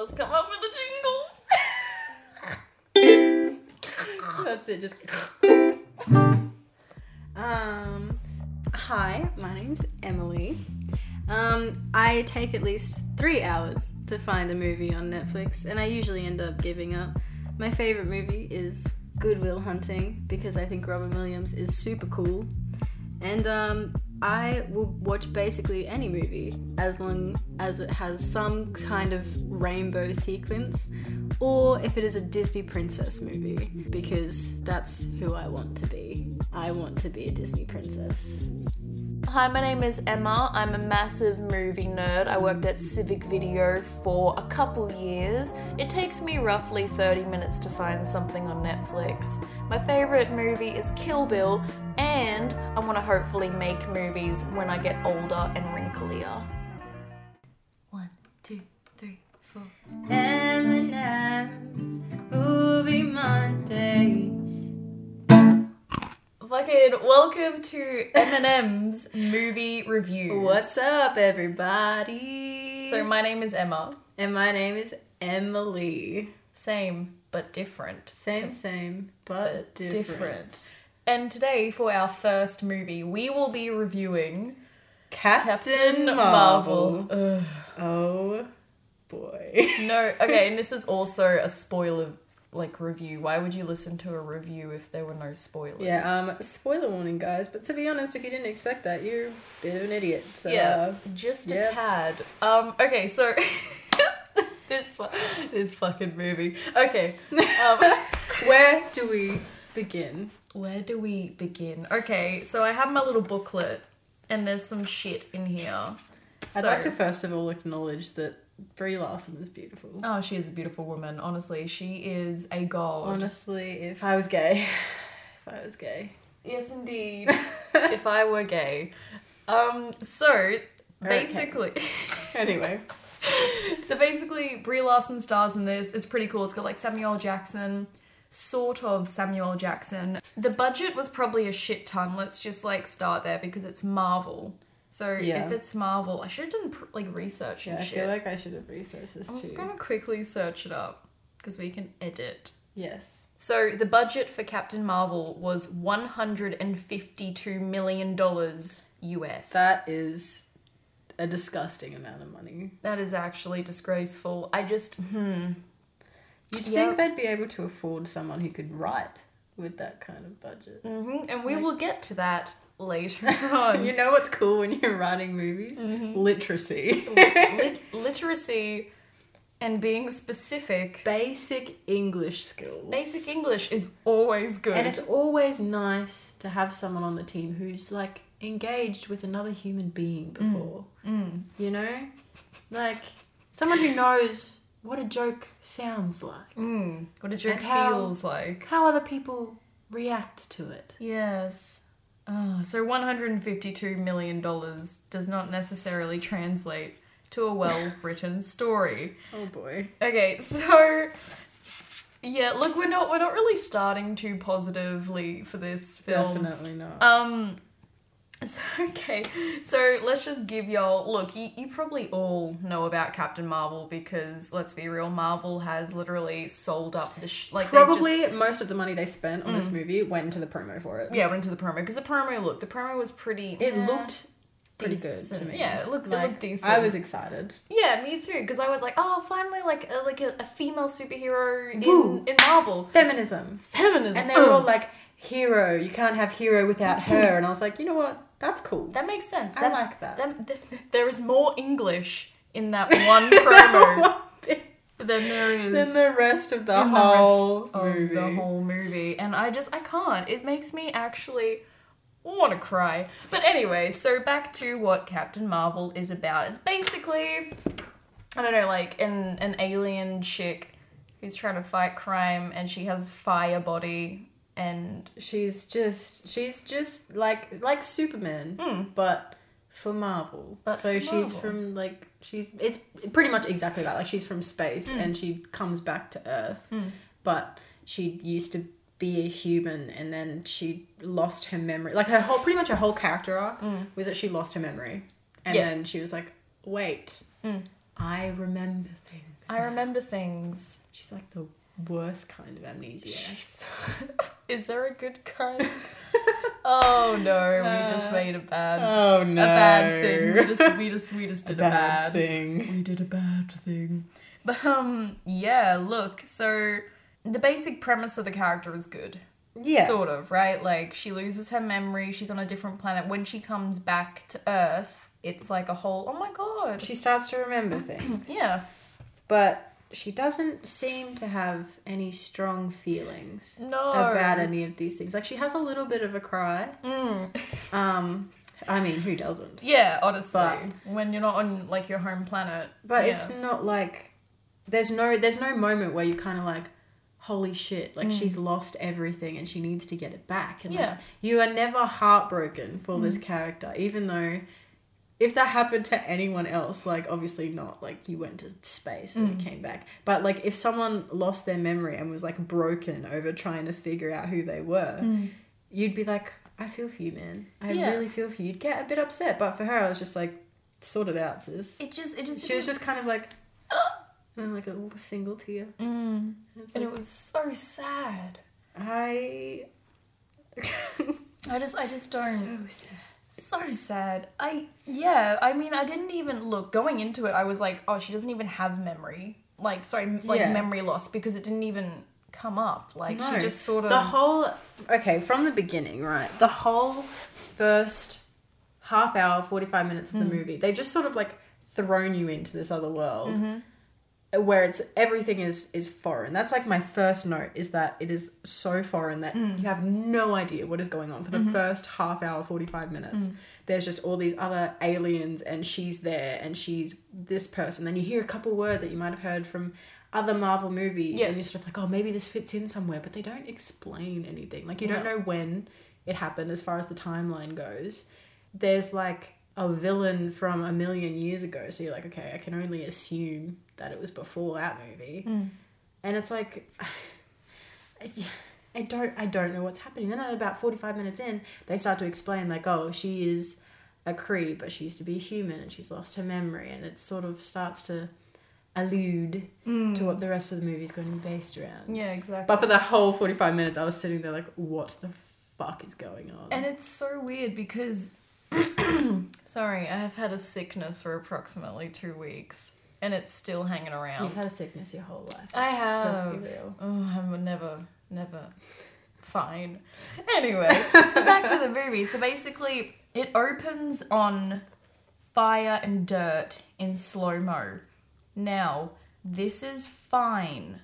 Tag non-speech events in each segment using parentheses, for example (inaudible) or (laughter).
Let's come up with a jingle. That's it. Just. um, hi, my name's Emily. Um, I take at least three hours to find a movie on Netflix, and I usually end up giving up. My favorite movie is Good Will Hunting because I think Robin Williams is super cool, and um, I will watch basically any movie as long as it has some kind of rainbow sequence, or if it is a Disney princess movie, because that's who I want to be. I want to be a Disney princess. Hi, my name is Emma. I'm a massive movie nerd. I worked at Civic Video for a couple years. It takes me roughly 30 minutes to find something on Netflix. My favorite movie is Kill Bill, and I want to hopefully make movies when I get older and wrinklier. One, two, four. M&M's Movie Mondays. Fucking welcome to M&M's movie reviews. What's up, everybody? So my name is Emma. and my name is Emily. Same but different. Same, same, but, different. And today, for our first movie, we will be reviewing Captain, Captain Marvel. Marvel. Oh boy. No, okay, and this is (laughs) also a spoiler like review. Why would you listen to a review if there were no spoilers? yeah, um, spoiler warning, guys. But to be honest, if you didn't expect that, you're a bit of an idiot. So, yeah, uh, just a yeah. tad. Um, okay, so (laughs) this fu- this fucking movie. Okay, um, (laughs) where do we begin? where do we begin? Okay, so I have my little booklet, and there's some shit in here. I'd So- like to first of all acknowledge that Brie Larson is beautiful. Oh, she is a beautiful woman. Honestly, she is a god. Honestly, if I was gay, (laughs) if I was gay, Yes, indeed. (laughs) if I were gay. Um, so basically, (laughs) anyway, so basically, Brie Larson stars in this. It's pretty cool. It's got like Samuel Jackson, sort of Samuel Jackson. The budget was probably a shit ton. Let's just like start there because it's Marvel. So Yeah. if it's Marvel, I should have done like research yeah, and I shit. feel like I should have researched this too. I'm just gonna quickly search it up because we can edit. Yes. So the budget for Captain Marvel was 152 million dollars US. That is a disgusting amount of money. that is actually disgraceful. I just hmm. You'd Yeah. think they'd be able to afford someone who could write with that kind of budget. hmm And we Like- will get to that later (laughs) on. you know what's cool when you're writing movies? Literacy. Lit- (laughs) lit- literacy and being specific. Basic English skills. Basic English is always good. And it's always nice to have someone on the team who's like engaged with another human being before. Mm. You know? Like someone who knows what a joke sounds like, Mm. What a joke And how- feels like. how other people react to it. Yes. Oh, so $152 million does not necessarily translate to a well written story. (laughs) Oh boy. Okay, so yeah, look, we're not we're not really starting too positively for this film. Definitely not. Um (laughs) so, okay, so let's just give y'all look. You, you probably all know about Captain Marvel because let's be real, Marvel has literally sold up the sh- like they just- Probably most of the money they spent on this movie went into the promo for it. yeah, went to the promo because the promo look the promo was pretty. It eh, looked pretty good to me. Yeah, it looked, it looked decent. I was excited. yeah, me too because I was like, oh, finally like a, like a, a female superhero Woo. in in Marvel. Feminism. Feminism, And they were all like, hero, you can't have hero without her. And I was like, you know what? That's cool. that makes sense. I That- like that. that- th- there is more English in that (laughs) one promo than there is Then the rest of the in whole the rest movie. of the whole movie. And I just I can't. It makes me actually want to cry. But anyway, so back to what Captain Marvel is about. It's basically I don't know, like an an alien chick who's trying to fight crime and she has fire body and She's just she's just like like Superman, Hmm. but for Marvel. But so for she's Marvel. from like she's it's pretty much exactly that. Like she's from space Hmm. and she comes back to Earth, but she used to be a human and then she lost her memory. Like her whole pretty much her whole character arc was that she lost her memory, and Hmm. Yeah. then she was like, wait, Mm. I remember things. I remember things. She's like the worst kind of amnesia. Jeez. (laughs) Is there a good kind? (laughs) oh no, we just made a bad oh no. a bad thing. We just we just we just a did a bad, bad thing. We did a bad thing. But um yeah, look, so the basic premise of the character is good. Yeah. Sort of, right? Like she loses her memory, she's on a different planet. When she comes back to Earth, it's like a whole oh my god. she starts to remember things. (clears throat) yeah. But she doesn't seem to have any strong feelings No. about any of these things. Like she has a little bit of a cry. Mm. Um I mean, who doesn't? Yeah, honestly. But- when you're not on like your home planet. But yeah. it's not like there's no there's no moment where you kind of like holy shit like she's lost everything and she needs to get it back and like, Yeah. you are never heartbroken for this character even though if that happened to anyone else like obviously not like you went to space and you came back but like if someone lost their memory and was like broken over trying to figure out who they were you'd be like i feel for you man i Yeah. really feel for you you'd get a bit upset but for her i was just like sort it out sis It just it just she was just kind of like, (gasps) and like a single tear. mm. It's and like, it was so sad. I. I just I just don't so sad. So sad. I yeah. I mean, I didn't even look going into it. I was like, oh, she doesn't even have memory. Like, sorry, like Yeah. memory loss because it didn't even come up. Like, No. she just sort of. The whole okay from the beginning, right? The whole first half hour, forty five minutes of the hmm. movie, they've just sort of like thrown you into this other world. Mm-hmm. Where it's everything is is foreign. That's like my first note is that it is so foreign that mm. you have no idea what is going on for the mm-hmm. first half hour, forty five minutes. Mm. There's just all these other aliens, and she's there, and she's this person. Then you hear a couple words that you might have heard from other Marvel movies, Yeah. and you're sort of like, oh, maybe this fits in somewhere, but they don't explain anything. Like you don't know when it happened as far as the timeline goes. There's like a villain from a million years ago, so you're like, okay, I can only assume that it was before that movie, mm. and it's like. (sighs) I don't I don't know what's happening. Then at about 45 minutes in, they start to explain like, oh, she is a Kree, but she used to be human and she's lost her memory and it sort of starts to allude mm. to what the rest of the movie is going to be based around. yeah, exactly. But for that whole 45 minutes, I was sitting there like, what the fuck is going on? And it's so weird because, (coughs) sorry, I have had a sickness for approximately two weeks, and it's still hanging around. You've had a sickness your whole life. I have. Let's be real. Oh, I'm never, never fine. Anyway, so back to the movie. So basically, it opens on fire and dirt in slow mo. Now, this is fine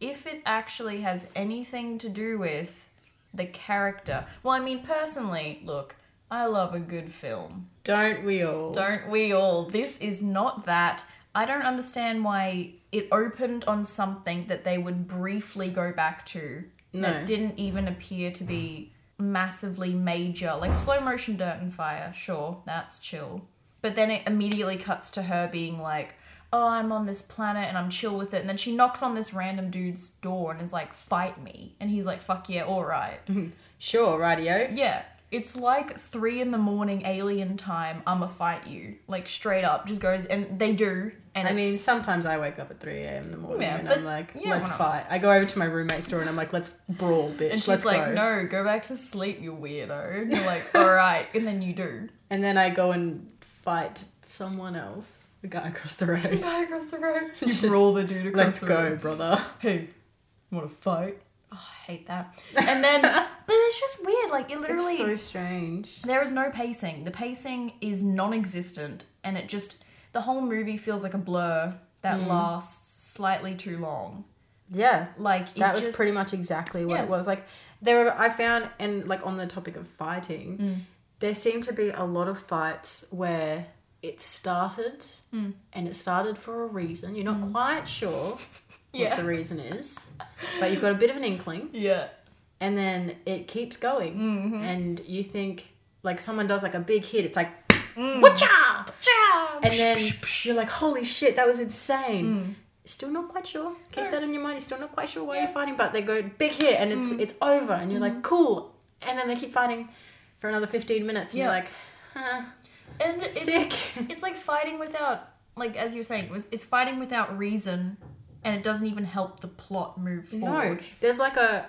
if it actually has anything to do with the character. Well, I mean, personally, look, I love a good film. Don't we all? Don't we all? This is not that. I don't understand why it opened on something that they would briefly go back to No. that didn't even appear to be massively major. Like slow motion dirt and fire, sure, that's chill. But then it immediately cuts to her being like, Oh, I'm on this planet and I'm chill with it. And then she knocks on this random dude's door and is like, Fight me. And he's like, Fuck yeah, alright. (laughs) Sure, radio. Yeah, it's like three in the morning alien time. I'ma fight you, like straight up. Just goes and they do. And I mean, sometimes I wake up at 3 a.m. in the morning Yeah, and but- I'm like, yeah, let's fight. I go over to my roommate's door and I'm like, let's brawl, bitch. and she's like, go. "No, go back to sleep, you weirdo." And you're like, "All right," and then you do. And then I go and fight someone else, the guy across the road. The guy across the road. (laughs) You Just, brawl the dude across the road. Let's go, road. brother. Hey, want to fight? Hate that. And then, (laughs) but it's just weird. Like it literally. It's so strange. There is no pacing. The pacing is non-existent, and it just the whole movie feels like a blur that Mm. lasts slightly too long. Yeah, Like it that was just, pretty much exactly what Yeah. it was. Like there were, I found, and like on the topic of fighting, Mm. there seemed to be a lot of fights where it started, Mm. and it started for a reason. You're not quite sure (laughs) Yeah. what the reason is, but you've got a bit of an inkling, yeah, and then it keeps going, Mm-hmm. and you think like someone does like a big hit. It's like Mm. whatcha, Cha! and then you're like, holy shit, that was insane. Mm. Still not quite sure. Keep No. that in your mind. You're still not quite sure why Yeah. you're fighting, but they go big hit and it's Mm. it's over, and you're like, cool. And then they keep fighting for another 15 minutes, and Yeah. you're like, huh, and it's sick. it's like fighting without like as you're saying, it was it's fighting without reason, and it doesn't even help the plot move forward. No, there's like a.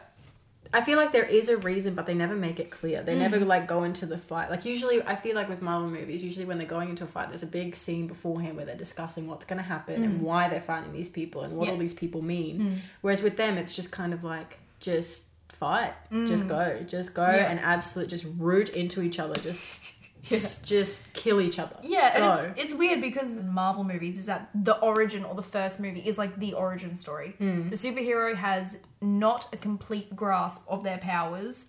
I feel like there is a reason, but they never make it clear. They never Mm. like go into the fight. Like usually, I feel like with Marvel movies, usually when they're going into a fight, there's a big scene beforehand where they're discussing what's going to happen and why they're fighting these people and what Mm. Yeah. all these people mean. Mm. Whereas with them, it's just kind of like just fight, just go, just go, Mm. Yeah. and absolute just root into each other, just just, just kill each other. Yeah, Go. it's it's weird because in Marvel movies is that the origin or the first movie is like the origin story. Mm. The superhero has not a complete grasp of their powers,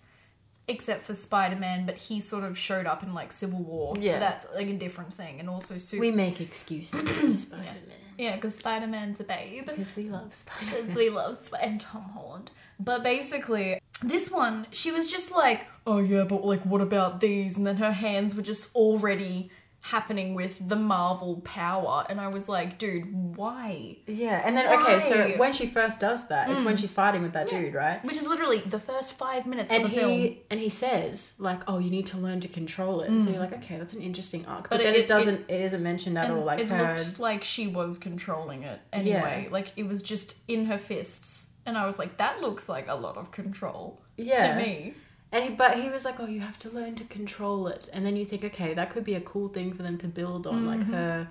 except for Spider Man, but he sort of showed up in like Civil War. Yeah. that's like a different thing, and also super. we make excuses for (clears throat) Spider Man yeah, because Spider Man's a babe. because we love Spider. because we love Sp- and Tom Holland. But basically, this one, she was just like, oh yeah, but like, what about these? And then her hands were just already happening with the Marvel power, and I was like, dude, why? Yeah, and then okay, so Why? when she first does that, it's when mm. she's fighting with that dude, right? Which is literally the first five minutes And of the he film. and he says like, "Oh, you need to learn to control it." So mm. you're like, "Okay, that's an interesting arc," but, But then it- it, doesn't. it isn't mentioned at all. Like it her. looked like she was controlling it anyway. Like it was just in her fists. And I was like, that looks like a lot of control Yeah. to me. And he, but he was like, "Oh, you have to learn to control it." And then you think, okay, that could be a cool thing for them to build on, like Mm-hmm. her,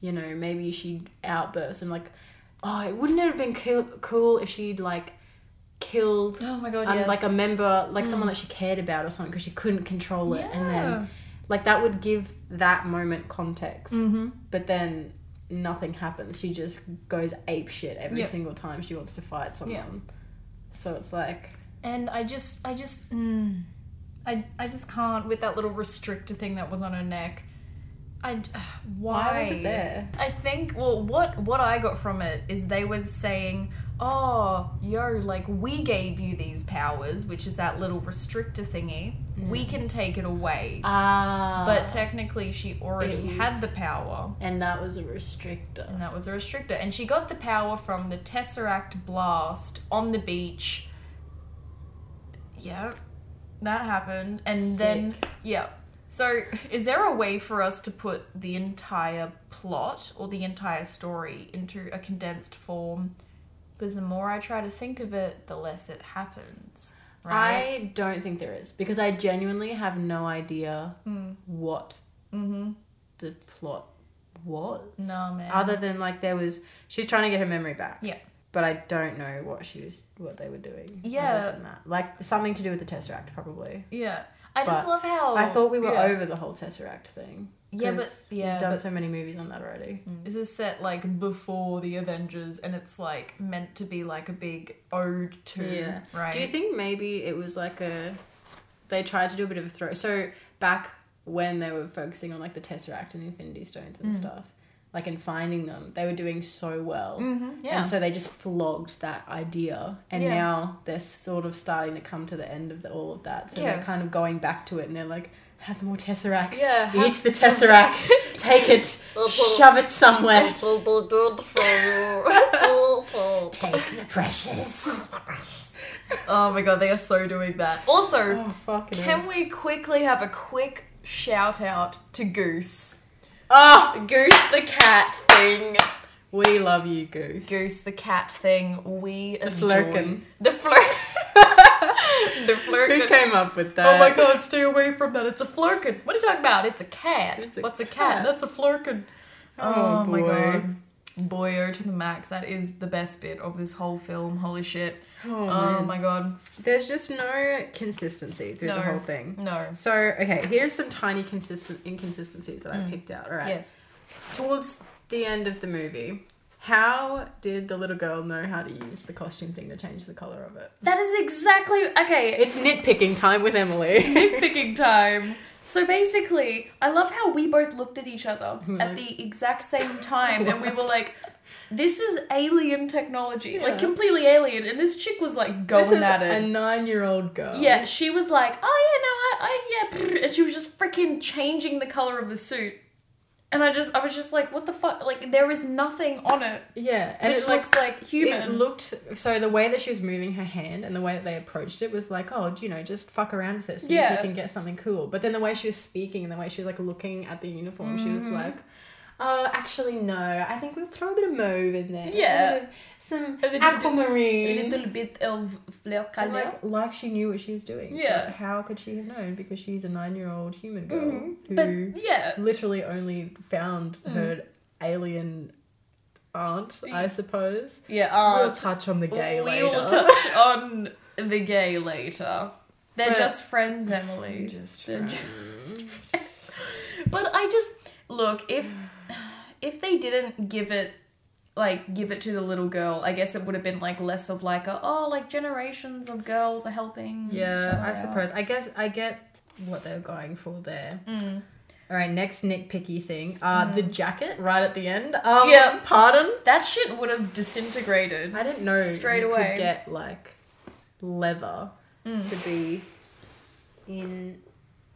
you know, maybe she'd outburst and like, oh, it wouldn't it have been cool, cool if she'd like killed Oh my god, um, yes. like a member, like someone that she cared about or something, because she couldn't control it, and then like that would give that moment context. Mm-hmm. But then nothing happens. She just goes ape shit every Yeah. single time she wants to fight someone. Yeah. So it's like, and I just, I just, mm, I, I just can't with that little restrictor thing that was on her neck. I, d- why? (sighs) why was it there? I think, well, what what I got from it is they were saying, "Oh, yo, like we gave you these powers, which is that little restrictor thingy. We can take it away." Ah, but technically, she already had the power, and that was a restrictor. and that was a restrictor. And she got the power from the Tesseract blast on the beach. Yeah, that happened, and then Sick. yeah. So, is there a way for us to put the entire plot or the entire story into a condensed form? Because the more I try to think of it, the less it happens. Right? I don't think there is because I genuinely have no idea Mm. what mm-hmm. the plot was. No, man. Other than like there was, she's trying to get her memory back. Yeah. But I don't know what she was, what they were doing. other Yeah. than that. Like something to do with the Tesseract, probably. Yeah. I just love how. I thought we were yeah. over the whole Tesseract thing. Yeah, but yeah, done but so many movies on that already. This is set like before the Avengers, and it's like meant to be like a big ode to, Yeah. right? Do you think maybe it was like a they tried to do a bit of a throw? So back when they were focusing on like the Tesseract and the Infinity Stones and Mm. stuff, like in finding them, they were doing so well. Mm-hmm. Yeah. And so they just flogged that idea, and Yeah. now they're sort of starting to come to the end of the, all of that. So Yeah. they're kind of going back to it, and they're like, "Have more Tesseract. Yeah, eat the Tesseract. (laughs) Take it. Shove it somewhere. It'll be good for you. (laughs) Take the precious." (laughs) oh my god, they are so doing that. Also, oh can we quickly have a quick shout out to Goose? Oh, Goose the cat thing. we love you, Goose. Goose the cat thing. We the Flerken. The flirt. (laughs) the Flerken. Who came up with that? Oh my god, stay away from that. It's a Flerken. What are you talking about? It's a cat. It's a What's a cat. cat? That's a Flerken. Oh, oh my boy. god. Boyo to the max. That is the best bit of this whole film. Holy shit. Oh, Oh, my god. There's just no consistency through No. the whole thing. No. So, okay, here's some tiny consistent inconsistencies that I Mm. picked out. All right. Yes. Towards the end of the movie, how did the little girl know how to use the costume thing to change the color of it? That is exactly okay. It's nitpicking time with Emily. nitpicking time. (laughs) So basically, I love how we both looked at each other (laughs) at the exact same time and we were like, this is alien technology. Yeah. Like completely alien. And this chick was like this going is at a nine-year-old girl. Yeah, she was like, oh yeah, no, I, I yeah, and she was just freaking changing the color of the suit. And I just, I was just like, what the fuck? Like, there is nothing on it. yeah, And it looks like human. It looked so the way that she was moving her hand and the way that they approached it was like, oh, you know, just fuck around with it, see if Yeah. you can get something cool. But then the way she was speaking and the way she was like looking at the uniform, she was Mhm. like, Oh, actually, no. I think we'll throw a bit of mauve in there. Yeah. A bit some A little- aquamarine. A little bit of fleur And calais. like, like she knew what she was doing. Yeah. But how could she have known? Because she's a nine-year-old human girl Mhm. who But yeah, literally only found Mm. her alien aunt, I suppose. yeah. we'll touch on the gay we later. will touch (laughs) on the gay later. They're But- just friends, Emily. Just They're friends. (laughs) But I just look if (sighs) if they didn't give it like give it to the little girl, I guess it would have been like less of like a oh like generations of girls are helping. Yeah, I suppose. I guess I get what they're going for there. Mm. All right, next nitpicky thing. Uh, the jacket right at the end. Um, Yeah. Pardon. That shit would have disintegrated. I didn't know Straight away. could get like leather Mm. to be in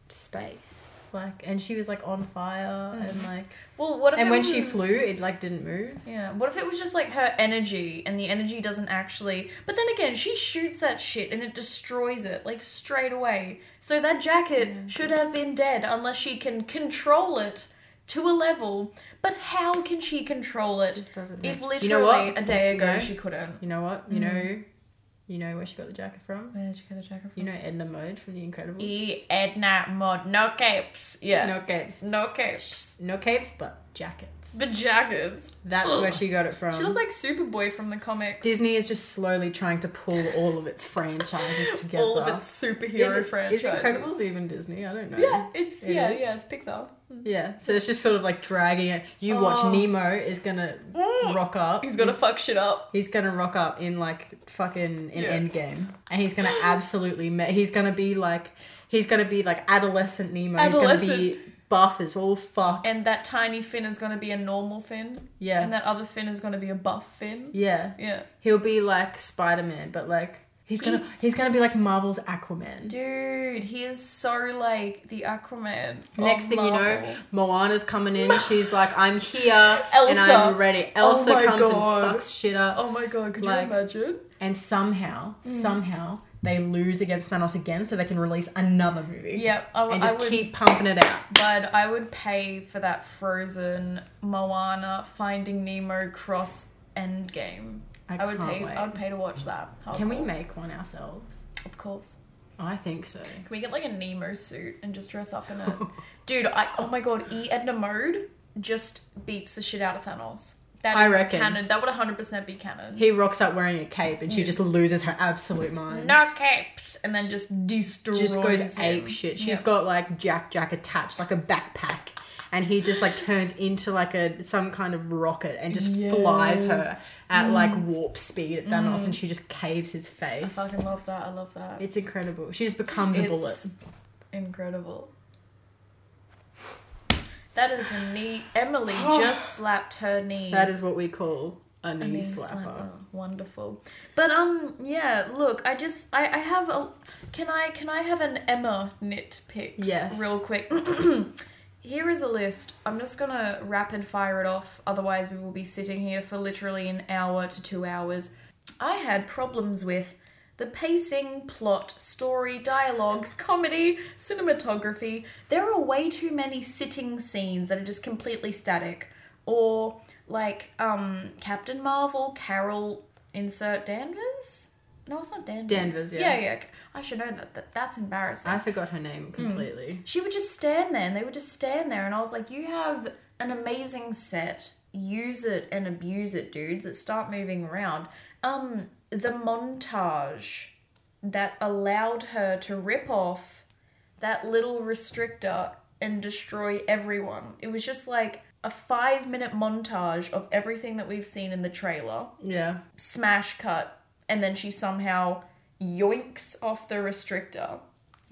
space. Like, and she was like on fire and mm. like, Well, what if and it when she flew, it like didn't move. Yeah. What if it was just like her energy and the energy doesn't actually. But then again, she shoots that shit and it destroys it like straight away. So that jacket should have been dead unless she can control it to a level. But how can she control it doesn't. if literally you know a day ago No. she couldn't? You know what? You know, mm. You know where she got the jacket from. Where did she get the jacket from? You know Edna Mode from The Incredibles. E Edna Mode. no capes. Yeah. No capes. No capes. No capes, but jackets. But jackets. That's where she got it from. She looked like Superboy from the comics. Disney is just slowly trying to pull all of its franchises (laughs) together. All of its superhero is, it- franchises. Is Incredibles even Disney? I don't know. Yeah, it's It yeah, is? yeah, it's Pixar. Yeah. So it's just sort of like dragging it. You watch Oh. Nemo is gonna Mm. rock up. He's gonna fuck shit up. He's gonna rock up in like fucking in Yeah. Endgame, and he's gonna (gasps) absolutely. Me- he's gonna be like, he's gonna be like adolescent Nemo. He's gonna be buff as all fuck. And that tiny fin is gonna be a normal fin. Yeah. And that other fin is gonna be a buff fin. yeah. Yeah. He'll be like Spider Man, but like he's gonna he's gonna be like Marvel's Aquaman. Dude, he is so like the Aquaman. Next thing you know, Moana's coming in. (laughs) She's like, I'm here and Elsa. I'm ready. Oh Elsa my comes God. and fucks shit up. Oh my god, could Like- you imagine? And somehow, Mm. somehow, they lose against Thanos again so they can release another movie. Yep, I, w- And I just would. keep pumping it out. But I would pay for that Frozen Moana Finding Nemo cross Endgame. I, I, would pay. wait. I would pay to watch that. Can we make one ourselves? Of course. I think so. Can we get like a Nemo suit and just dress up in it? (laughs) Dude, I oh my god, E Edna Mode just beats the shit out of Thanos. That I reckon. canon. That would 100% be canon. He rocks up wearing a cape and she mm. just loses her absolute mind. no capes, and then just destroys. Just goes him. ape shit. She's Yeah. got like Jack Jack attached, like a backpack. And he just like turns into like a some kind of rocket and just flies her at mm. like warp speed at Thanos and mm. she just caves his face. I face. fucking love that. I love that. It's incredible. She just becomes a bullet. It's incredible. That is a knee. Emily (gasps) just slapped her knee. That is what we call a a knee, knee slapper. slapper. Wonderful. But um, yeah. Look, I just I I have a. Can I can I have an Emma nitpicks? Yes. Real quick. (clears throat) Here is a list. I'm just gonna rapid fire it off. Otherwise, we will be sitting here for literally an hour to two hours. I had problems with the pacing, plot, story, dialogue, comedy, cinematography. There are way too many sitting scenes that are just completely static. Or like um Captain Marvel, Carol, insert Danvers? No, it's not Danvers. Danvers, yeah. Yeah, yeah. I should know that. that that's embarrassing I forgot her name completely. she would just stand there and they would just stand there and I was like, You have an amazing set. Use it and abuse it, dudes. That start moving around. Um, the montage that allowed her to rip off that little restrictor and destroy everyone. It was just like a five minute montage of everything that we've seen in the trailer Yeah. smash cut, and then she somehow yoinks off the restrictor,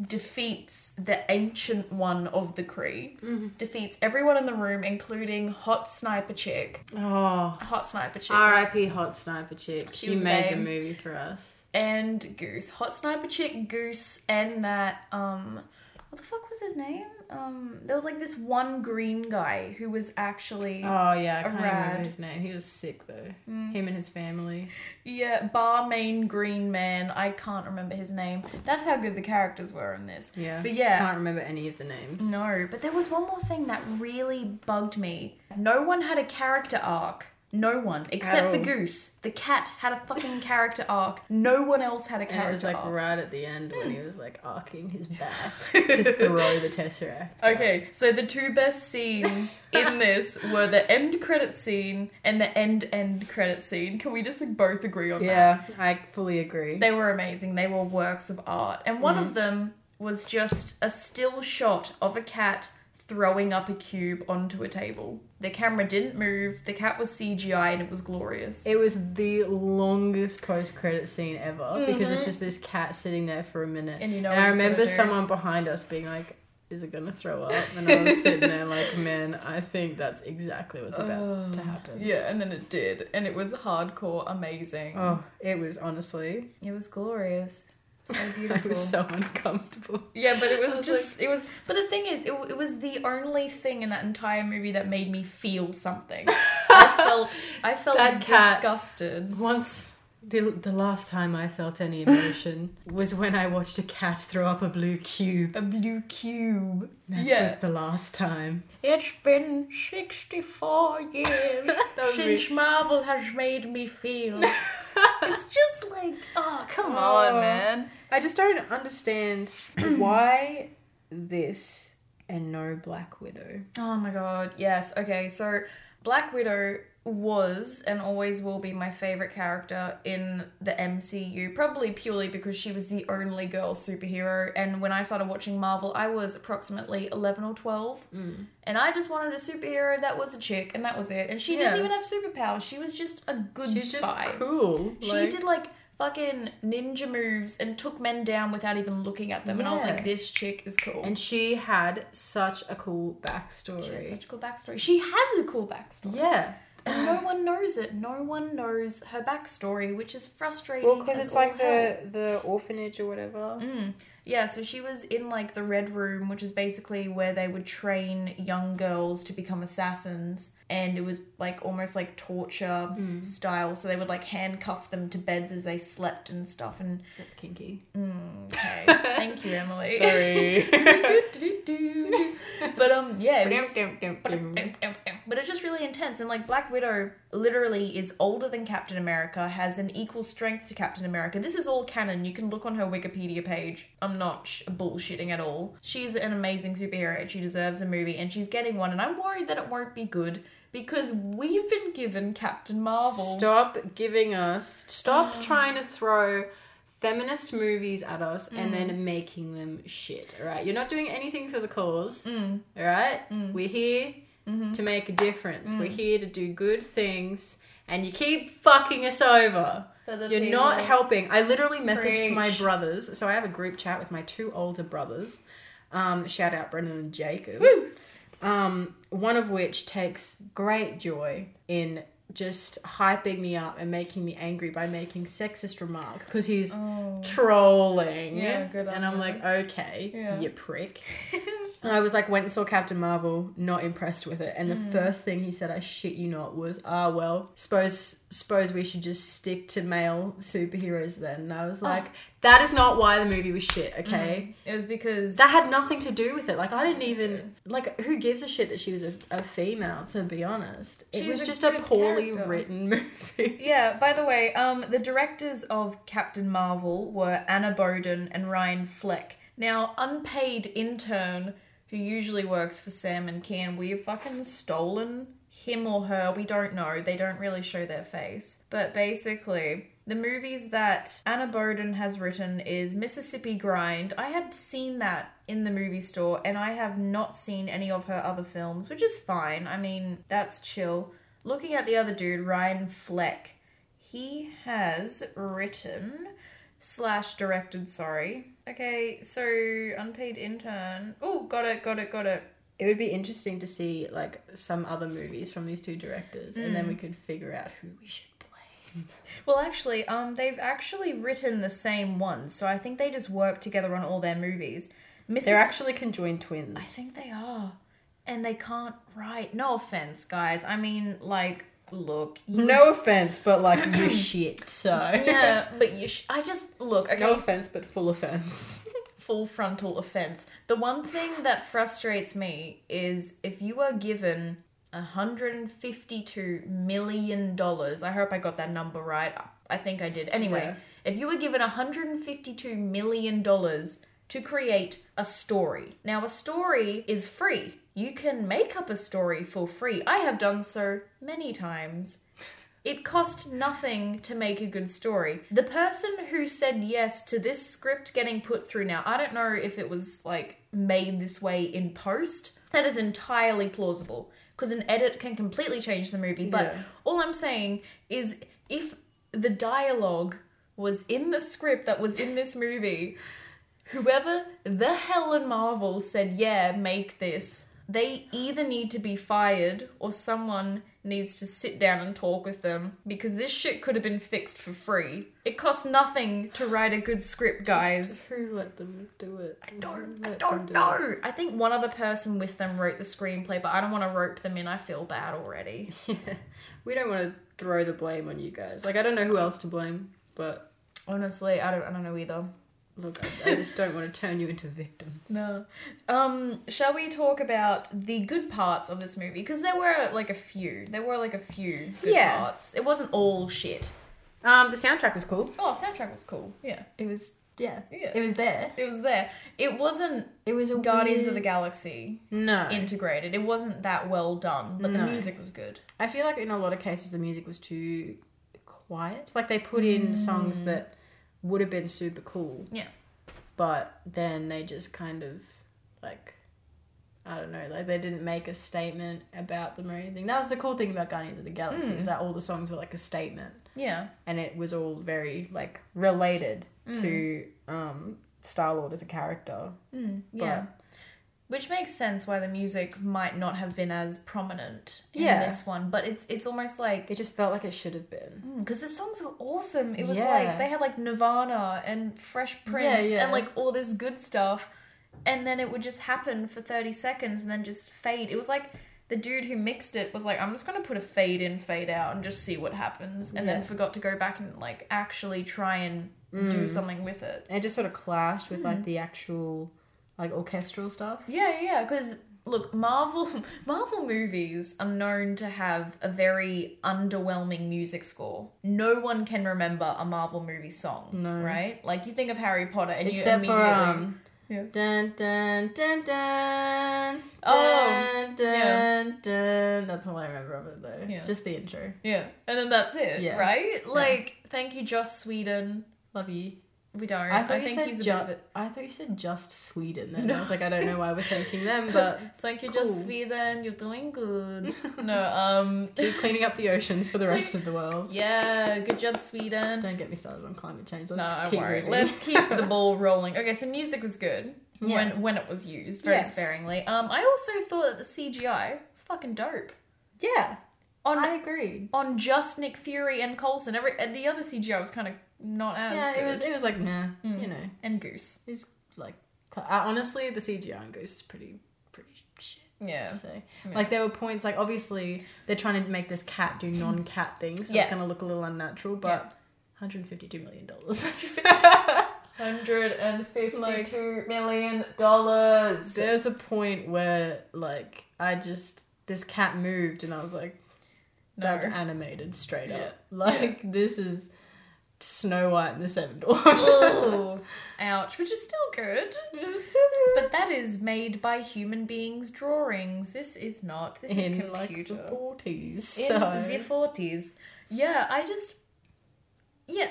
defeats the ancient one of the Kree, defeats everyone in the room, including Hot Sniper Chick. Oh. Hot Sniper Chick. R.I.P. Hot Sniper Chick. She you made the movie for us. And Goose. Hot Sniper Chick, Goose, and that, um, what the fuck was his name? Um, there was like this one green guy who was actually Oh yeah, I can't rad. remember his name. He was sick though. Him and his family. yeah bar main green man. I can't remember his name. That's how good the characters were in this. Yeah. But yeah. I can't remember any of the names. No, but there was one more thing that really bugged me. No one had a character arc. No one except the goose. The cat had a fucking character arc. No one else had a character it was like arc. right at the end when he was like arcing his back (laughs) to throw the tesseract. Okay, so the two best scenes in (laughs) this were the end credit scene and the end end credit scene. Can we just like, both agree on that? Yeah, I fully agree. They were amazing. They were works of art. And one Mm. of them was just a still shot of a cat throwing up a cube onto a table. The camera didn't move, the cat was CGI, and it was glorious. It was the longest post-credit scene ever because it's just this cat sitting there for a minute. Mm-hmm. And you know and I remember someone behind us being like, "Is it gonna throw up?" And I was sitting there (laughs) like, "Man, I think that's exactly what's about to happen." Yeah, and then it did, and it was hardcore amazing. Oh, it was honestly, It was glorious. So (laughs) I beautiful. was so uncomfortable. Yeah, but it was, was just it was. But the thing is, it, it was the only thing in that entire movie that made me feel something. I (laughs) felt I felt That cat- disgusted. Once. The, the last time I felt any emotion (laughs) was when I watched a cat throw up a blue cube. A blue cube. That yeah. was the last time. It's been sixty four years since Marvel has made me feel. It's just like, (laughs) oh come oh. on, Oh. man. I just don't understand (clears throat) why this and no Black Widow. Oh my god, yes. Okay, so Black Widow was and always will be my favorite character in the MCU, probably purely because she was the only girl superhero. And when I started watching Marvel, I was approximately 11 or 12. Mm. And I just wanted a superhero that was a chick, and that was it. And she didn't even have superpowers, she was just a good She's just spy. cool. She like- did like fucking ninja moves and took men down without even looking at them. And I was like, this chick is cool. and she had such a cool backstory. such a cool backstory. She has a cool backstory. yeah. And no one knows it. No one knows her backstory, which is frustrating. Well, because it's like hell. the the orphanage or whatever. Mm. Yeah, so she was in like the Red Room, which is basically where they would train young girls to become assassins. And it was like almost like torture Mm. style. So they would like handcuff them to beds as they slept and stuff. And That's kinky. okay, (laughs) thank you, Emily. Sorry. But um, yeah, it just- but it's just really intense and like black widow literally is older than captain america has an equal strength to captain america this is all canon you can look on her wikipedia page i'm not sh- bullshitting at all she's an amazing superhero and she deserves a movie and she's getting one and i'm worried that it won't be good because we've been given captain marvel Stop giving us. Stop (gasps) trying to throw feminist movies at us and then making them shit. All right, you're not doing anything for the cause. Mm. All right, we're here to make a difference. We're here to do good things, and you keep fucking us over. You're not helping. I literally messaged my brothers. So I have a group chat with my two older brothers. Um, shout out Brendan and Jacob. Um, one of which takes great joy in just hyping me up and making me angry by making sexist remarks because he's trolling. Oh. Yeah, good And I'm him. like, okay, Yeah. you prick. (laughs) And I was like, went and saw Captain Marvel, not impressed with it. And Mm. the first thing he said, I shit you not, was, ah, well, suppose suppose we should just stick to male superheroes then. And I was Oh. like, that is not why the movie was shit, okay? it was because That had nothing to do with it. Like, I didn't even, like, who gives a shit that she was a, a female, to be honest? It She's was a just a poorly character. written (laughs) movie. Yeah, by the way, um, the directors of Captain Marvel were Anna Boden and Ryan Fleck. Now, unpaid intern who usually works for Sam and Ken, we've fucking stolen him or her. We don't know. They don't really show their face. But basically, the movies that Anna Boden has written is Mississippi Grind. I had seen that in the movie store, and I have not seen any of her other films, which is fine. I mean, that's chill. Looking at the other dude, Ryan Fleck, he has written slash directed, sorry. Okay, so unpaid intern. Oh, got it, got it, got it. It would be interesting to see, like, some other movies from these two directors, and Mm. then we could figure out who we should blame. (laughs) Well, actually, um, they've actually written the same ones, so I think they just work together on all their movies. Mrs. They're actually conjoined twins. I think they are. And they can't write. No offense, guys. I mean, like, look. You No offense, but like (clears throat) you're shit. So Yeah, but you. Sh- I just look. Okay, no offense, but full offense. Full frontal offense. The one thing that frustrates me is if you are given $152 million. I hope I got that number right. I think I did. Anyway, Yeah. if you were given $152 million to create a story. Now, a story is free. You can make up a story for free. I have done so many times. It cost nothing to make a good story. The person who said yes to this script getting put through now, I don't know if it was like made this way in post. That is entirely plausible because an edit can completely change the movie. But Yeah. all I'm saying is if the dialogue was in the script that was in this movie, whoever the hell in Marvel said, yeah, make this, they either need to be fired or someone needs to sit down and talk with them because this shit could have been fixed for free. It costs nothing to write a good script, guys. Who let them do it? I don't, I don't know. I think one other person with them wrote the screenplay, but I don't want to rope them in. I feel bad already. (laughs) we don't want to throw the blame on you guys. Like I don't know who else to blame, but Honestly, I don't. I don't know either. Look, I, I just don't want to turn you into victims. No. Um, shall we talk about the good parts of this movie? Because there were like a few. There were like a few good Yeah. parts. It wasn't all shit. Um, the soundtrack was cool. Oh, soundtrack was cool. Yeah. It was yeah. Yeah. It was there. It was there. It wasn't It was a Guardians of the weird- Galaxy No. integrated. It wasn't that well done, but the music was good. I feel like in a lot of cases the music was too quiet. Like they put in songs that would have been super cool. Yeah. But then they just kind of like I don't know, like they didn't make a statement about them or anything. That was the cool thing about Guardians of the Galaxy, is that all the songs were like a statement. Yeah. And it was all very like related to um Star Lord as a character. Mm, yeah. Which makes sense why the music might not have been as prominent in Yeah. this one, but it's it's almost like It just felt like it should have been. Mm, because the songs were awesome. It was Yeah. like they had like Nirvana and Fresh Prince yeah. and like all this good stuff, and then it would just happen for thirty seconds and then just fade. It was like the dude who mixed it was like, "I'm just gonna put a fade in, fade out, and just see what happens," and then Yeah. forgot to go back and like actually try and do mm. something with it. And it just sort of clashed with like mm. the actual like orchestral stuff. Yeah, yeah, because look, Marvel (laughs) Marvel movies are known to have a very underwhelming music score. No one can remember a Marvel movie song, No. right? Like you think of Harry Potter, and Except you for um Yeah. dun dun dun dun Oh, dun, dun, yeah. dun. That's all I remember of it though. Yeah. Just the intro. yeah, and then that's it, Yeah. right? Like, thank you, Joss Whedon. Love you. We don't. I thought you think said he's a bit a. I thought you said just Sweden then. I was like, I don't know why we're thanking them, (laughs) but it's like you, Cool. just Sweden. You're doing good. (laughs) no, um, keep cleaning up the oceans for the rest of the world. yeah, good job, Sweden. Don't get me started on climate change. No, Let's I keep worry. moving. Let's keep the (laughs) ball rolling. Okay, so music was good Yeah. when when it was used very Yes. sparingly. Um, I also thought that the CGI was fucking dope Yeah, on I agree. on just Nick Fury and Coulson. Every and the other CGI was kind of not as Yeah, good. it was. It was like nah, Mm. you know. and Goose. is like uh, honestly, the CGI on Goose is pretty pretty shit. Yeah. say. Yeah. Like there were points like obviously they're trying to make this cat do (laughs) non-cat things, so Yeah. it's gonna look a little unnatural, but Yeah. 152 million dollars. (laughs) Hundred and fifty-two million dollars. There's a point where like I just this cat moved and I was like, that's No. animated straight Yeah. up. Like this is Snow White and the Seven Dwarfs. Ooh, (laughs) ouch, which is still good. It's still But that is made by human beings' drawings. This is not. This is computer. like the forties. in So the forties. Yeah, I just yeah,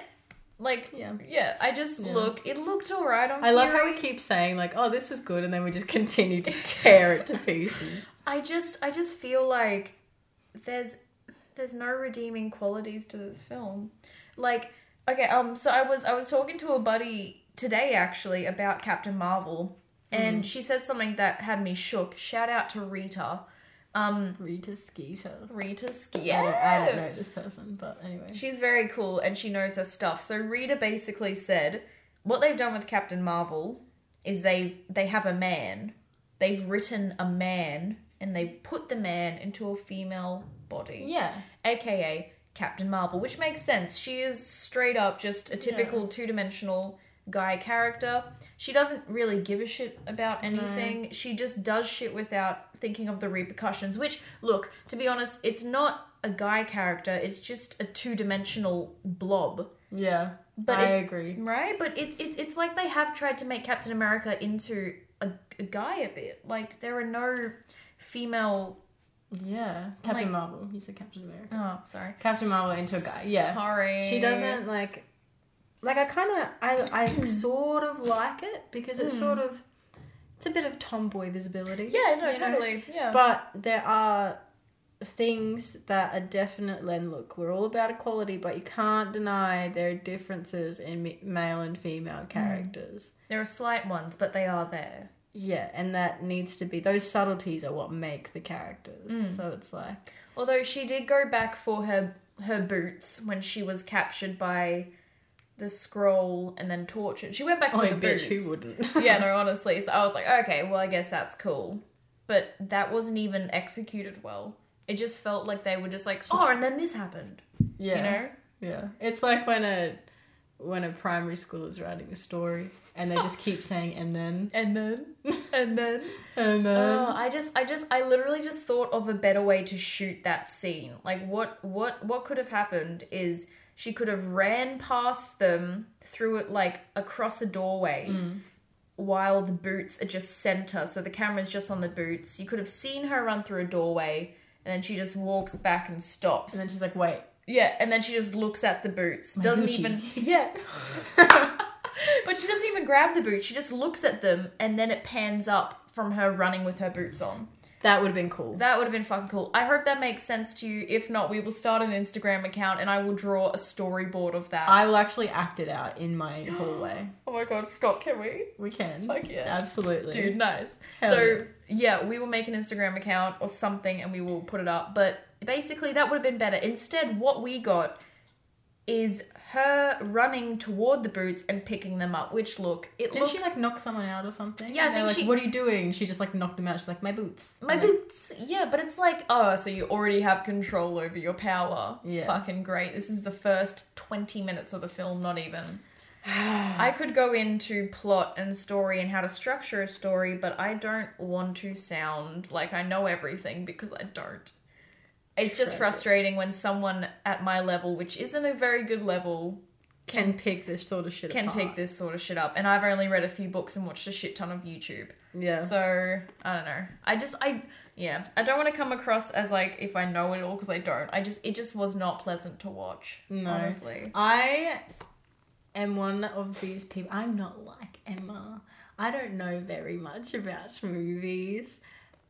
like yeah. yeah, I just Yeah. look. It looked alright on. I love how we keep saying like, "Oh, this was good," and then we just (laughs) continue to tear it to pieces. I just I just feel like there's there's no redeeming qualities to this film. Like okay, um so I was I was talking to a buddy today actually about Captain Marvel and she said something that had me shook. Shout out to Rita. Um Rita Skeeter. Rita Skeeter. I, don't, I don't know this person, but anyway. She's very cool and she knows her stuff. So Rita basically said what they've done with Captain Marvel is they they have a man. They've written a man and they've put the man into a female body. Yeah. aka Captain Marvel, which makes sense. She is straight up just a typical two dimensional guy character. She doesn't really give a shit about anything. She just does shit without thinking of the repercussions. Which, look, to be honest, it's not a guy character, it's just a two dimensional blob. Yeah. But I it- agree. Right? But it, it, it's like they have tried to make Captain America into a, a guy a bit. Like, there are no female. Yeah. Captain Like- Marvel. You said Captain America. Oh, sorry. Captain Marvel into a guy. Yeah. Sorry. She doesn't like like I kind of I I (clears throat) sort of like it because it's sort of it's a bit of tomboy visibility. Yeah, no, you know? totally. Yeah. But there are things that are definitely and look, we're all about equality, but you can't deny there are differences in male and female mm. characters. There are slight ones, but they are there. Yeah, and that needs to be those subtleties are what make the characters. Mm. So it's like Although she did go back for her her boots when she was captured by the Skrull and then tortured. She went back oh, for the bitch, boots. who wouldn't? (laughs) yeah, no, (laughs) honestly. So I was like, okay, well, I guess that's cool. But that wasn't even executed well. It just felt like they were just like, oh, and then this happened. yeah. You know? Yeah, it's like when a when a primary school is writing a story and they just keep saying and then (laughs) And then, and then. and then. Oh, I just, I just, I literally just thought of a better way to shoot that scene. Like, what, what, what could have happened is she could have ran past them through it, like across a doorway, mm. while the boots are just center. So the camera's just on the boots. You could have seen her run through a doorway, and then she just walks back and stops. and then she's like, wait, Yeah, and then she just looks at the boots. My doesn't Gucci. even (laughs) yeah. (laughs) but she doesn't even grab the boots. She just looks at them and then it pans up from her running with her boots on. that would have been cool. That would have been fucking cool. I hope that makes sense to you. If not, we will start an Instagram account and I will draw a storyboard of that. I will actually act it out in my (gasps) hallway. oh my god, stop, can we? We can. Fuck yeah. Absolutely. Dude, nice. Hell so yeah. we will make an Instagram account or something and we will put it up. But basically, that would have been better. Instead, what we got is her running toward the boots and picking them up. Which look, it Didn't looks she like knock someone out or something? Yeah, I And think like, she- What are you doing? She just like knocked them out. She's like, my boots. my And boots. Yeah, but it's like, oh, so you already have control over your power. Yeah. fucking great. This is the first twenty minutes of the film, not even. (sighs) I could go into plot and story and how to structure a story, but I don't want to sound like I know everything because I don't. It's just frustrating when someone at my level, which isn't a very good level, Can pick this sort of shit can apart. pick this sort of shit up. And I've only read a few books and watched a shit ton of YouTube. Yeah. So, I don't know. I just, I, yeah, I don't want to come across as like if I know it all because I don't. I just, it just was not pleasant to watch. No. Honestly. I am one of these people. I'm not like Emma. I don't know very much about movies.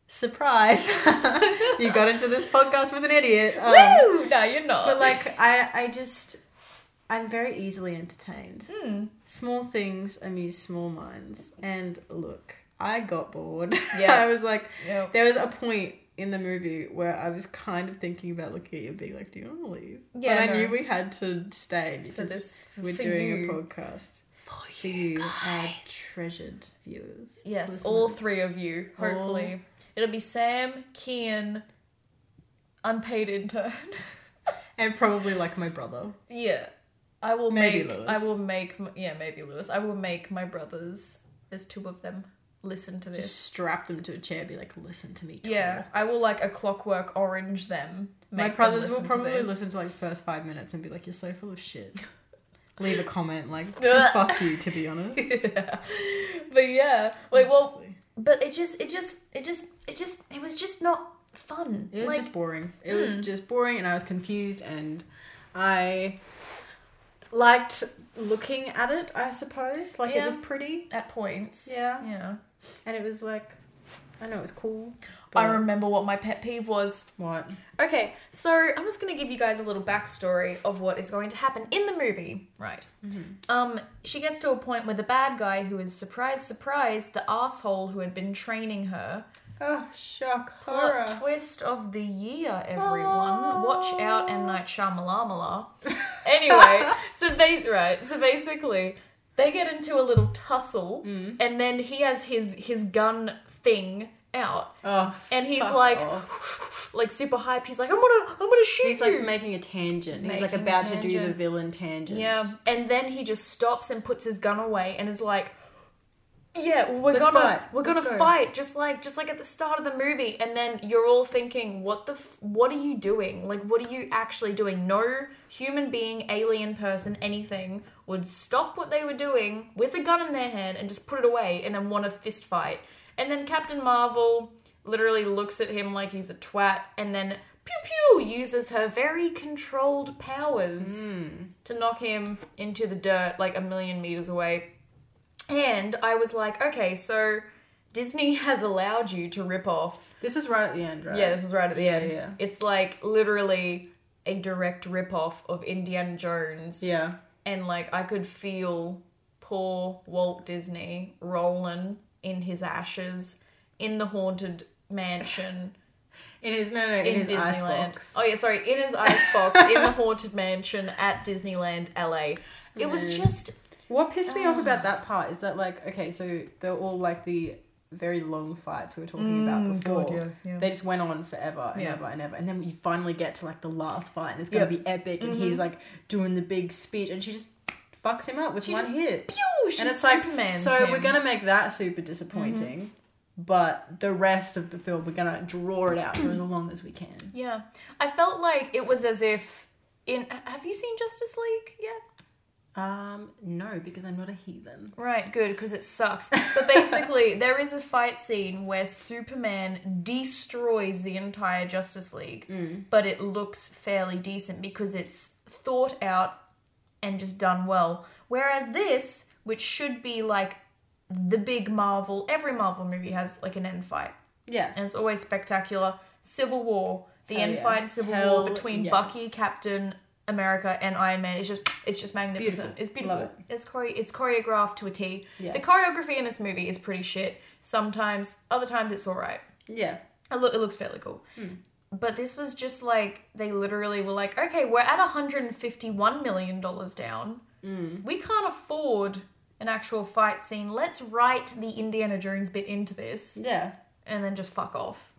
Surprise! (laughs) you got into this podcast with an idiot. Um, Woo! No, you're not. but like, I, I just, I'm very easily entertained. Hmm. Small things amuse small minds. And look, I got bored. (laughs) Yeah. I was like, Yep. there was a point in the movie where I was kind of thinking about looking at you and being like, do you want to leave? Yeah, But I knew we had to stay because for this, we're doing you. a podcast for you, our treasured viewers. Yes, listeners. all three of you. Hopefully, it'll be Sam, Kian, unpaid intern. (laughs) And probably like my brother. yeah, I will Maybe make. Lewis. I will make. Yeah, maybe Lewis. I will make my brothers. There's two of them. Listen to this. Just strap them to a chair, be like, listen to me. Talk. yeah, I will like a clockwork orange them. My make them brothers will listen to probably listen to like first five minutes and be like, "You're so full of shit." (laughs) Leave a comment like, (laughs) "Fuck you," to be honest. yeah. But yeah, wait. Well, Honestly. But it just, it just, it just, it just, it was just not fun. it was like, just boring. It was Hmm. just boring, and I was confused, and I liked looking at it. I suppose, like Yeah. it was pretty, at points. Yeah. Yeah. and it was like, I know it was cool. I remember what my pet peeve was. what. Okay, so I'm just gonna give you guys a little backstory of what is going to happen in the movie. Right. Um, she gets to a point where the bad guy, who is surprise, surprise, the asshole who had been training her. Oh, shock Plot twist of the year, everyone. Watch out, M Night Shyamalamala. (laughs) Anyway, so ba- right, so basically, they get into a little tussle, Mm. and then he has his his gun thing out, Oh, and he's like off. (laughs) like super hype. He's like, I'm gonna I'm gonna shoot he's you. like making a tangent. He's, like about to do the villain tangent. Yeah, and then he just stops and puts his gun away and is like, "Yeah, we're Let's gonna fight. we're Let's gonna go." fight just like just like at the start of the movie." And then you're all thinking, "What the? F- what are you doing? Like, what are you actually doing?" No human being, alien person, anything would stop what they were doing with a gun in their hand and just put it away and then want a fist fight. And then Captain Marvel literally looks at him like he's a twat and then pew pew uses her very controlled powers to knock him into the dirt like a million meters away. And I was like, okay, so Disney (laughs) has allowed you to rip off. This is right at the end, right? Yeah, this is right at the end. yeah. It's like literally a direct rip off of Indiana Jones. Yeah. And like I could feel poor Walt Disney rolling in his ashes in the haunted mansion In his no no in, Disneyland. Oh yeah, sorry, in his icebox in the haunted mansion at Disneyland LA. It was just What pissed me off Ah. about that part is that like okay, so they're all like the very long fights we were talking about Mm, before. God, yeah, yeah. They just went on forever and Yeah. ever and ever, and then we finally get to like the last fight, and it's gonna Yep. Mm-hmm. be epic, and he's like doing the big speech, and she just fucks him up with She one just- hit. pew, and it's like so him. Mm-hmm. we're gonna make that super disappointing, but the rest of the film we're gonna draw it out for as (clears throat) long as we can. Yeah. I felt like it was as if in have you seen Justice League yet? Um, no, because I'm not a heathen. Right, good, because it sucks. (laughs) But basically, there is a fight scene where Superman destroys the entire Justice League, but it looks fairly decent because it's thought out and just done well. Whereas this, which should be like the big Marvel, every Marvel movie has like an end fight, Yeah. and it's always spectacular. Civil War, the end yeah. fight in Civil Hell War between yes. Bucky, Captain America, and Iron Man is just it's just magnificent. Beautiful. It's beautiful. It. It's chore- it's choreographed to a T. Yes. The choreography in this movie is pretty shit. Sometimes, other times it's alright. Yeah. It, look, it looks fairly cool. Hmm. But this was just like they literally were like, okay, we're at 151 million dollars down. Hmm. We can't afford an actual fight scene. Let's write the Indiana Jones bit into this Yeah. and then just fuck off.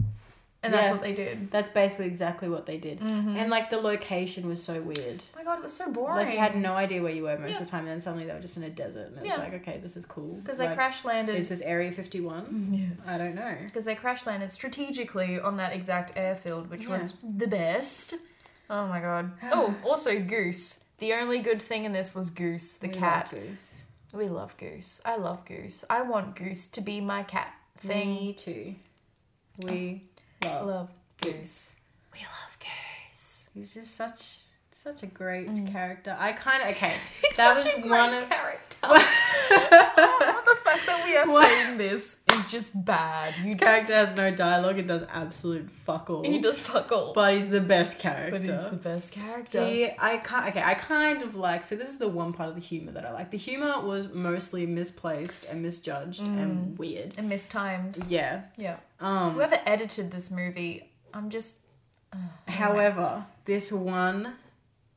And that's Yeah. what they did. That's basically exactly what they did. Mm-hmm. And like the location was so weird. Oh my god, it was so boring. Like you had no idea where you were most Yeah. of the time, and then suddenly they were just in a desert, and it was like, okay, this is cool. because they like, crash landed. Is this Area Fifty One? Yeah. I don't know. because they crash landed strategically on that exact airfield, which was the best. Oh my god. (sighs) Oh, also Goose. The only good thing in this was Goose, the We cat. love Goose. We love Goose. I love Goose. I want Goose to be my cat thing. Me too. We love, Love Goose. We love Goose. He's just such such a great character. I kind of (laughs) okay. Mm. He's that such was a great one of character. (laughs) oh, the fact that we are What? saying this is just bad. You His character has no dialogue and does absolute fuck all. he does fuck all. but he's the best character. But he's the best character. He, I can't. Okay, I kind of like. So this is the one part of the humor that I like. The humor was mostly misplaced and misjudged Mm. and weird. and mistimed. Yeah. Yeah. Um. Whoever edited this movie, I'm just. However, this one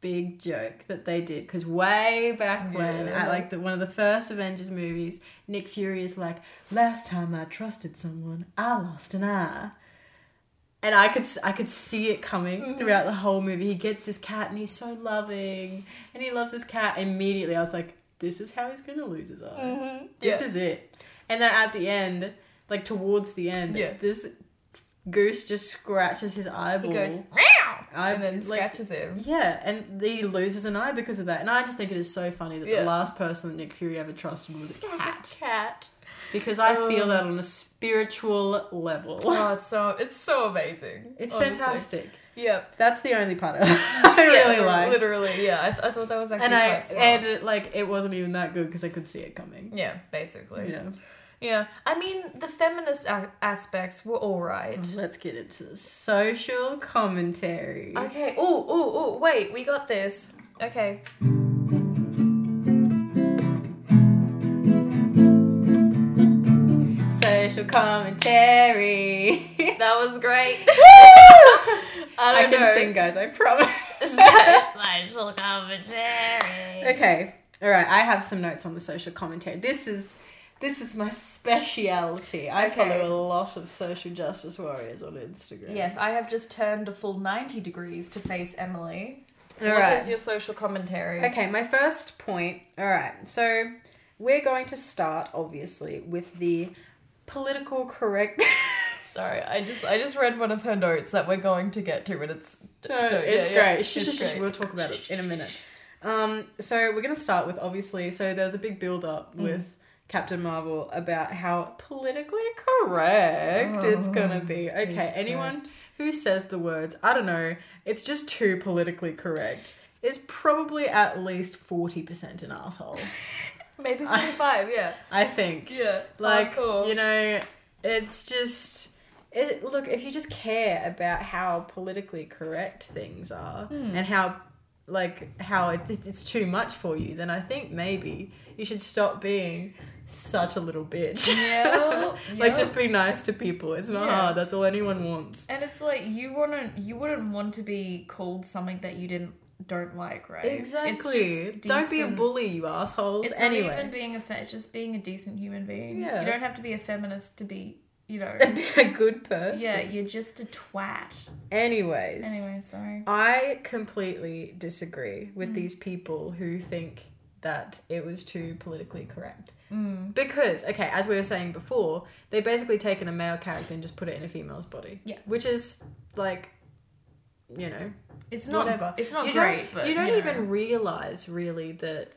big joke that they did because way back when Yeah. at like the, one of the first Avengers movies, Nick Fury is like, "Last time I trusted someone, I lost an eye." And I could I could see it coming Mm-hmm. throughout the whole movie. He gets this cat and he's so loving, and he loves his cat. Immediately, I was like, "This is how he's gonna lose his eye. This Yeah. is it." And then at the end, like towards the end, Yeah. this goose just scratches his eyeball. He goes meow I- and then like- scratches him. Yeah, and he loses an eye because of that. And I just think it is so funny that Yeah. the last person that Nick Fury ever trusted was a It was cat. a cat. Because I feel Oh. that on a spiritual level. Oh, it's so it's so amazing. It's honestly. fantastic. Yep. That's the only part I (laughs) really yeah, like. Literally, yeah. I, th- I thought that was actually And I and it, like it wasn't even that good because I could see it coming. yeah, basically. Yeah. Yeah. I mean, the feminist a- aspects were all right. Let's get into the social commentary. Okay. Oh, oh, oh. Wait, we got this. Okay. Social commentary. (laughs) That was great. (laughs) I (laughs) I don't can know. sing, guys. I promise. Social commentary. Okay. All right, I have some notes on the social commentary. This is this is my speciality. I Okay. follow a lot of social justice warriors on Instagram. Yes, I have just turned a full 90 degrees to face Emily. All What is right. your social commentary? Okay, my first point. All right, so we're going to start obviously with the political correct. (laughs) Sorry, I just I just read one of her notes that we're going to get to, but it's No, don't- it's yeah, yeah, great. Shh, it's shh, shh, great. We'll talk about it in a minute. Um, so we're gonna start with obviously. So there's a big build up Mm. with Captain Marvel about how politically correct it's gonna Oh, be. Okay, Jesus anyone Christ. who says the words, I don't know, it's just too politically correct. Is probably at least forty percent an asshole. (laughs) Maybe 45, yeah. I think. Yeah. Like hardcore. you know, it's just. It, look, if you just care about how politically correct things are Hmm. and how, like, how it, it's too much for you, then I think maybe you should stop being such a little bitch. Yeah, (laughs) like, yeah. just be nice to people. It's not Yeah. hard. That's all anyone wants. And it's like you wouldn't you wouldn't want to be called something that you didn't don't like, right? Exactly. It's just Don't be a bully, you assholes. It's anyway, not even being a just being a decent human being. Yeah. You don't have to be a feminist to be, you know. be a good person. yeah, you're just a twat. Anyways. Anyway, sorry. I completely disagree Mm. with these people who think that it was too politically correct. Mm. Because, okay, as we were saying before, they basically taken a male character and just put it in a female's body. Yeah. Which is like, you know, It's not whatever. it's not you great, but you don't know. even realize really that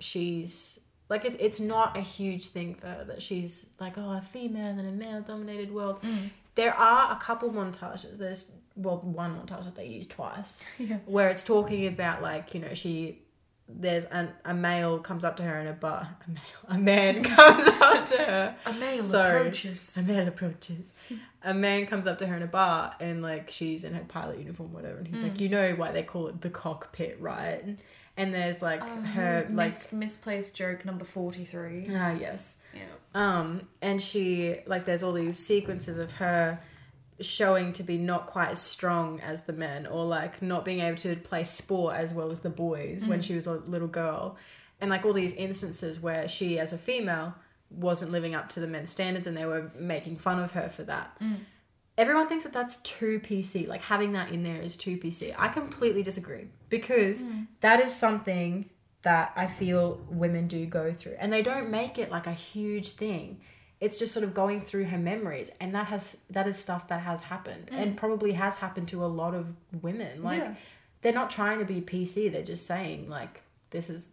she's like it, it's not a huge thing for her that she's like oh a female in a male dominated world. Mm. There are a couple montages. There's well one montage that they use twice (laughs) Yeah. where it's talking about like you know she there's an, a male comes up to her in a bar (laughs) a male a man (laughs) comes up to her A male Sorry. approaches. a man approaches a man comes up to her in a bar and like she's in her pilot uniform whatever and he's Mm. like you know why they call it the cockpit right and there's like Um, her like mis- misplaced joke number forty three. ah yes Yeah. um and she like there's all these sequences of her showing to be not quite as strong as the men or like not being able to play sport as well as the boys when mm. she was a little girl. And like all these instances where she as a female wasn't living up to the men's standards and they were making fun of her for that. Mm. Everyone thinks that that's too pc like having that in there is too pc i completely disagree because mm. that is something that i feel women do go through. And they don't make it like a huge thing it's just sort of going through her memories and that has that is stuff that has happened mm. and probably has happened to a lot of women like Yeah. they're not trying to be pc they're just saying like this is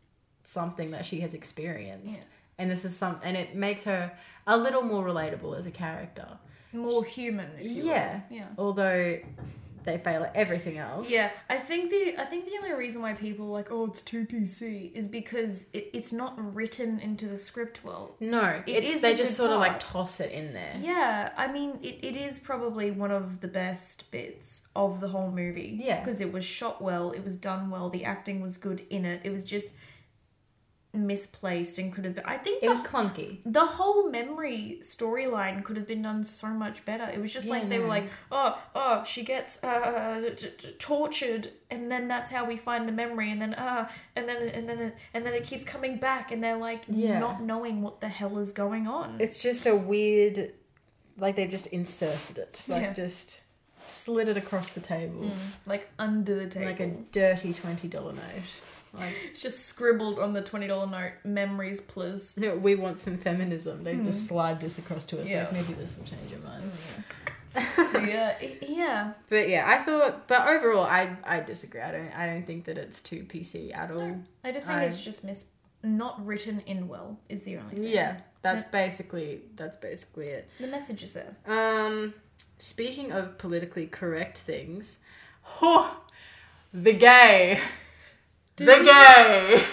something that she has experienced Yeah. and this is some and it makes her a little more relatable as a character More human, yeah. Yeah. although they fail at everything else Yeah, I think the I think the only reason why people are like, oh, it's too PC, is because it, it's not written into the script well. no It it's is they just sort of like toss it in there Yeah, I mean, it, it is probably one of the best bits of the whole movie. Yeah. Because it was shot well, it was done well, the acting was good in it. It was just misplaced and could have been. I think it the, was clunky the whole memory storyline could have been done so much better. It was just Yeah, like they were like, oh, oh, she gets uh, t- t- tortured, and then that's how we find the memory, and then uh, and then and then it, and then it keeps coming back, and they're like Yeah. not knowing what the hell is going on. it's just a weird like they've just inserted it like Yeah. just slid it across the table like under the table. like a dirty $20 note like It's just scribbled on the twenty dollar note. Memories, please. (laughs) know, we want some feminism they just slide this across to us Yeah. like maybe this will change your mind (laughs) yeah, yeah. But yeah, I thought. But overall, I I disagree. I don't. I don't think that it's too PC at all. I just think I- it's just mis not written in well is the only thing. Yeah, that's basically that's basically it. the message is there. Um, speaking of politically correct things, oh, (laughs) the gay, the gay,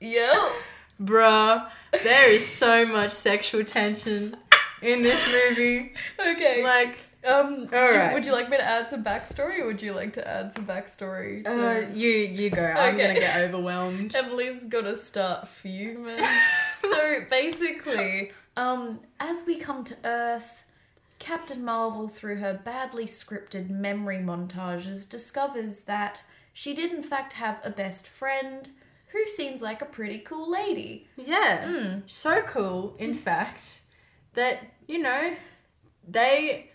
Yo. bruh. There is so much sexual tension in this movie. Okay. Like, um. would you- Alright. Would you like me to add some backstory, or would you like to add some backstory? To... uh, you you go. I'm Okay. gonna get overwhelmed. (laughs) Emily's gonna start fuming. so basically, um, as we come to Earth, Captain Marvel, through her badly scripted memory montages, discovers that she did in fact have a best friend who seems like a pretty cool lady. Yeah. Mm. So cool, in fact, that, you know, they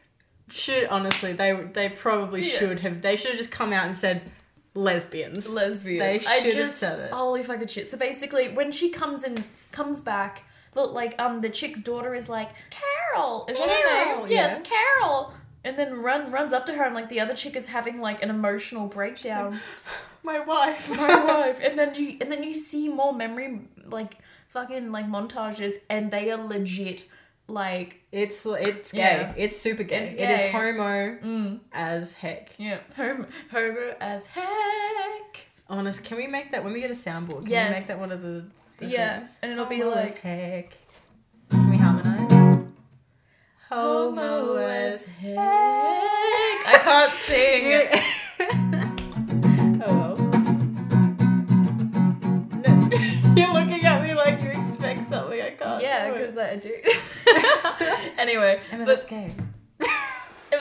should honestly they they probably Yeah. should have they should have just come out and said lesbians. lesbians. They I should have just said it. holy fucking shit. So basically, when she comes in, comes back, look like um the chick's daughter is like Carol. Is that her name? Yeah, yeah. it's Carol. And then run runs up to her and like the other chick is having like an emotional breakdown. (gasps) My wife. (laughs) My wife. And then you and then you see more memory like fucking like montages and they are legit like It's it's gay. Yeah. It's super gay. It's It is homo mm, as heck. yeah homo, homo as heck. Honest, can we make that when we get a soundboard? Can Yes. we make that one of the, the Yeah, things? and it'll be Homo as like- heck. Can we harmonize? Homo as heck. I can't sing. (laughs) oh. No, (laughs) you're looking at me like you expect something I can't. Yeah, because I do. (laughs) anyway, Emma, but that's gay.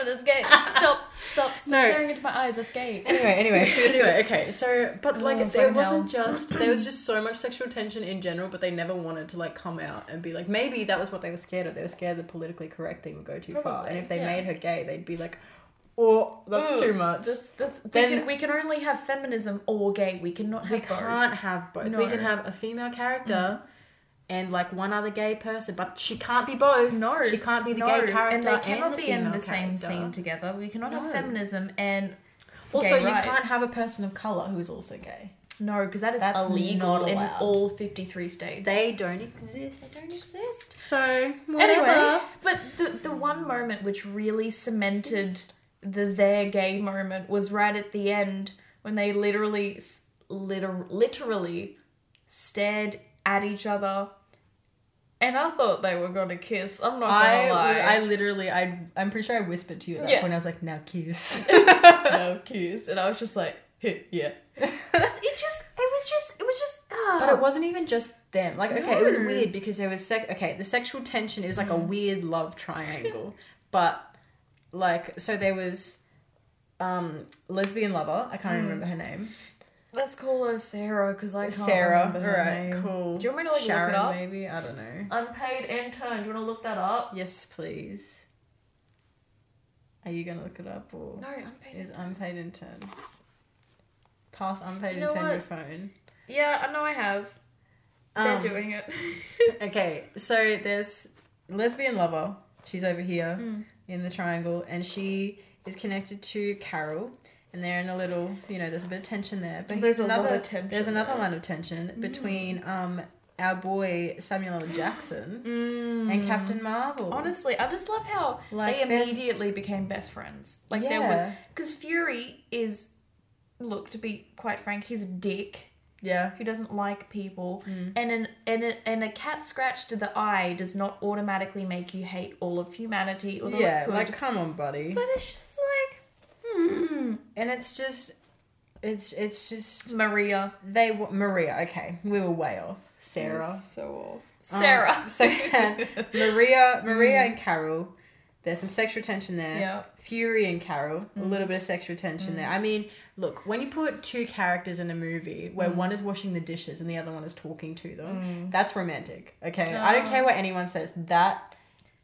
Emma, that's gay. Stop, stop, stop No. staring into my eyes. That's gay. Anyway, anyway, (laughs) anyway. Okay, so but Oh, like there wasn't hell. just (clears throat) there was just so much sexual tension in general, but they never wanted to like come out and be like maybe that was what they were scared of. They were scared the politically correct thing would go too far, and if they yeah. made her gay, they'd be like, oh, that's Ooh, too much. That's that's. Then- we can we can only have feminism or gay. We cannot have we both. can't have both. We can have a female character. Mm. And like one other gay person, but she can't be both. No, she can't be the no, gay character and they cannot the be in the same character. scene together. We cannot No. have feminism and Also, you rights. can't have a person of color who is also gay. no, because that is That's illegal in all fifty-three states. They don't exist. They don't exist. So Anyway, but the the one moment which really cemented the their gay moment was right at the end when they literally liter- literally stared at each other. And I thought they were gonna kiss. I'm not gonna I, lie. I literally, I, I'm pretty sure I whispered to you at that Yeah. point. I was like, "Now kiss." (laughs) (laughs) now kiss, and I was just like, (laughs) yeah. it just, it was just, it was just. but it wasn't even just them. Like, okay, it was weird because there was sec. Okay, the sexual tension. It was like a weird love triangle, but like, so there was, um, lesbian lover. I can't remember her name. Let's call her Sarah because I can't Sarah. remember her Alright, name. cool. Do you want me to like Sharon, look it up? maybe I don't know. Unpaid intern. Do you want to look that up? Yes, please. Are you gonna look it up or No, unpaid. is unpaid intern? Pass unpaid You know intern your what? phone. Yeah, I know I have. They're Um, doing it. (laughs) Okay, so there's lesbian lover. She's over here Mm. in the triangle, and she is connected to Carol, and they're in a little, you know, there's a bit of tension there. But There's another, there's another there. line of tension between um our boy Samuel L. Jackson Mm. and Captain Marvel. Honestly, I just love how Like, they there's- immediately became best friends. Like there was because Fury is, look to be quite frank, he's a dick yeah, who doesn't like people, Mm. and an and a, and a cat scratch to the eye does not automatically make you hate all of humanity. Although yeah, like come on, buddy. but it's just. And it's just, it's it's just Maria, they wa- Maria. Okay, we were way off. Sarah. so off. Uh, (laughs) um, Sarah. so and Maria, Maria mm. and Carol. There's some sexual tension there. Yeah. Fury and Carol, a mm. little bit of sexual tension there. Mm. I mean, look, when you put two characters in a movie where one is washing the dishes and the other one is talking to them, that's romantic. Okay, I don't ah. care what anyone says. That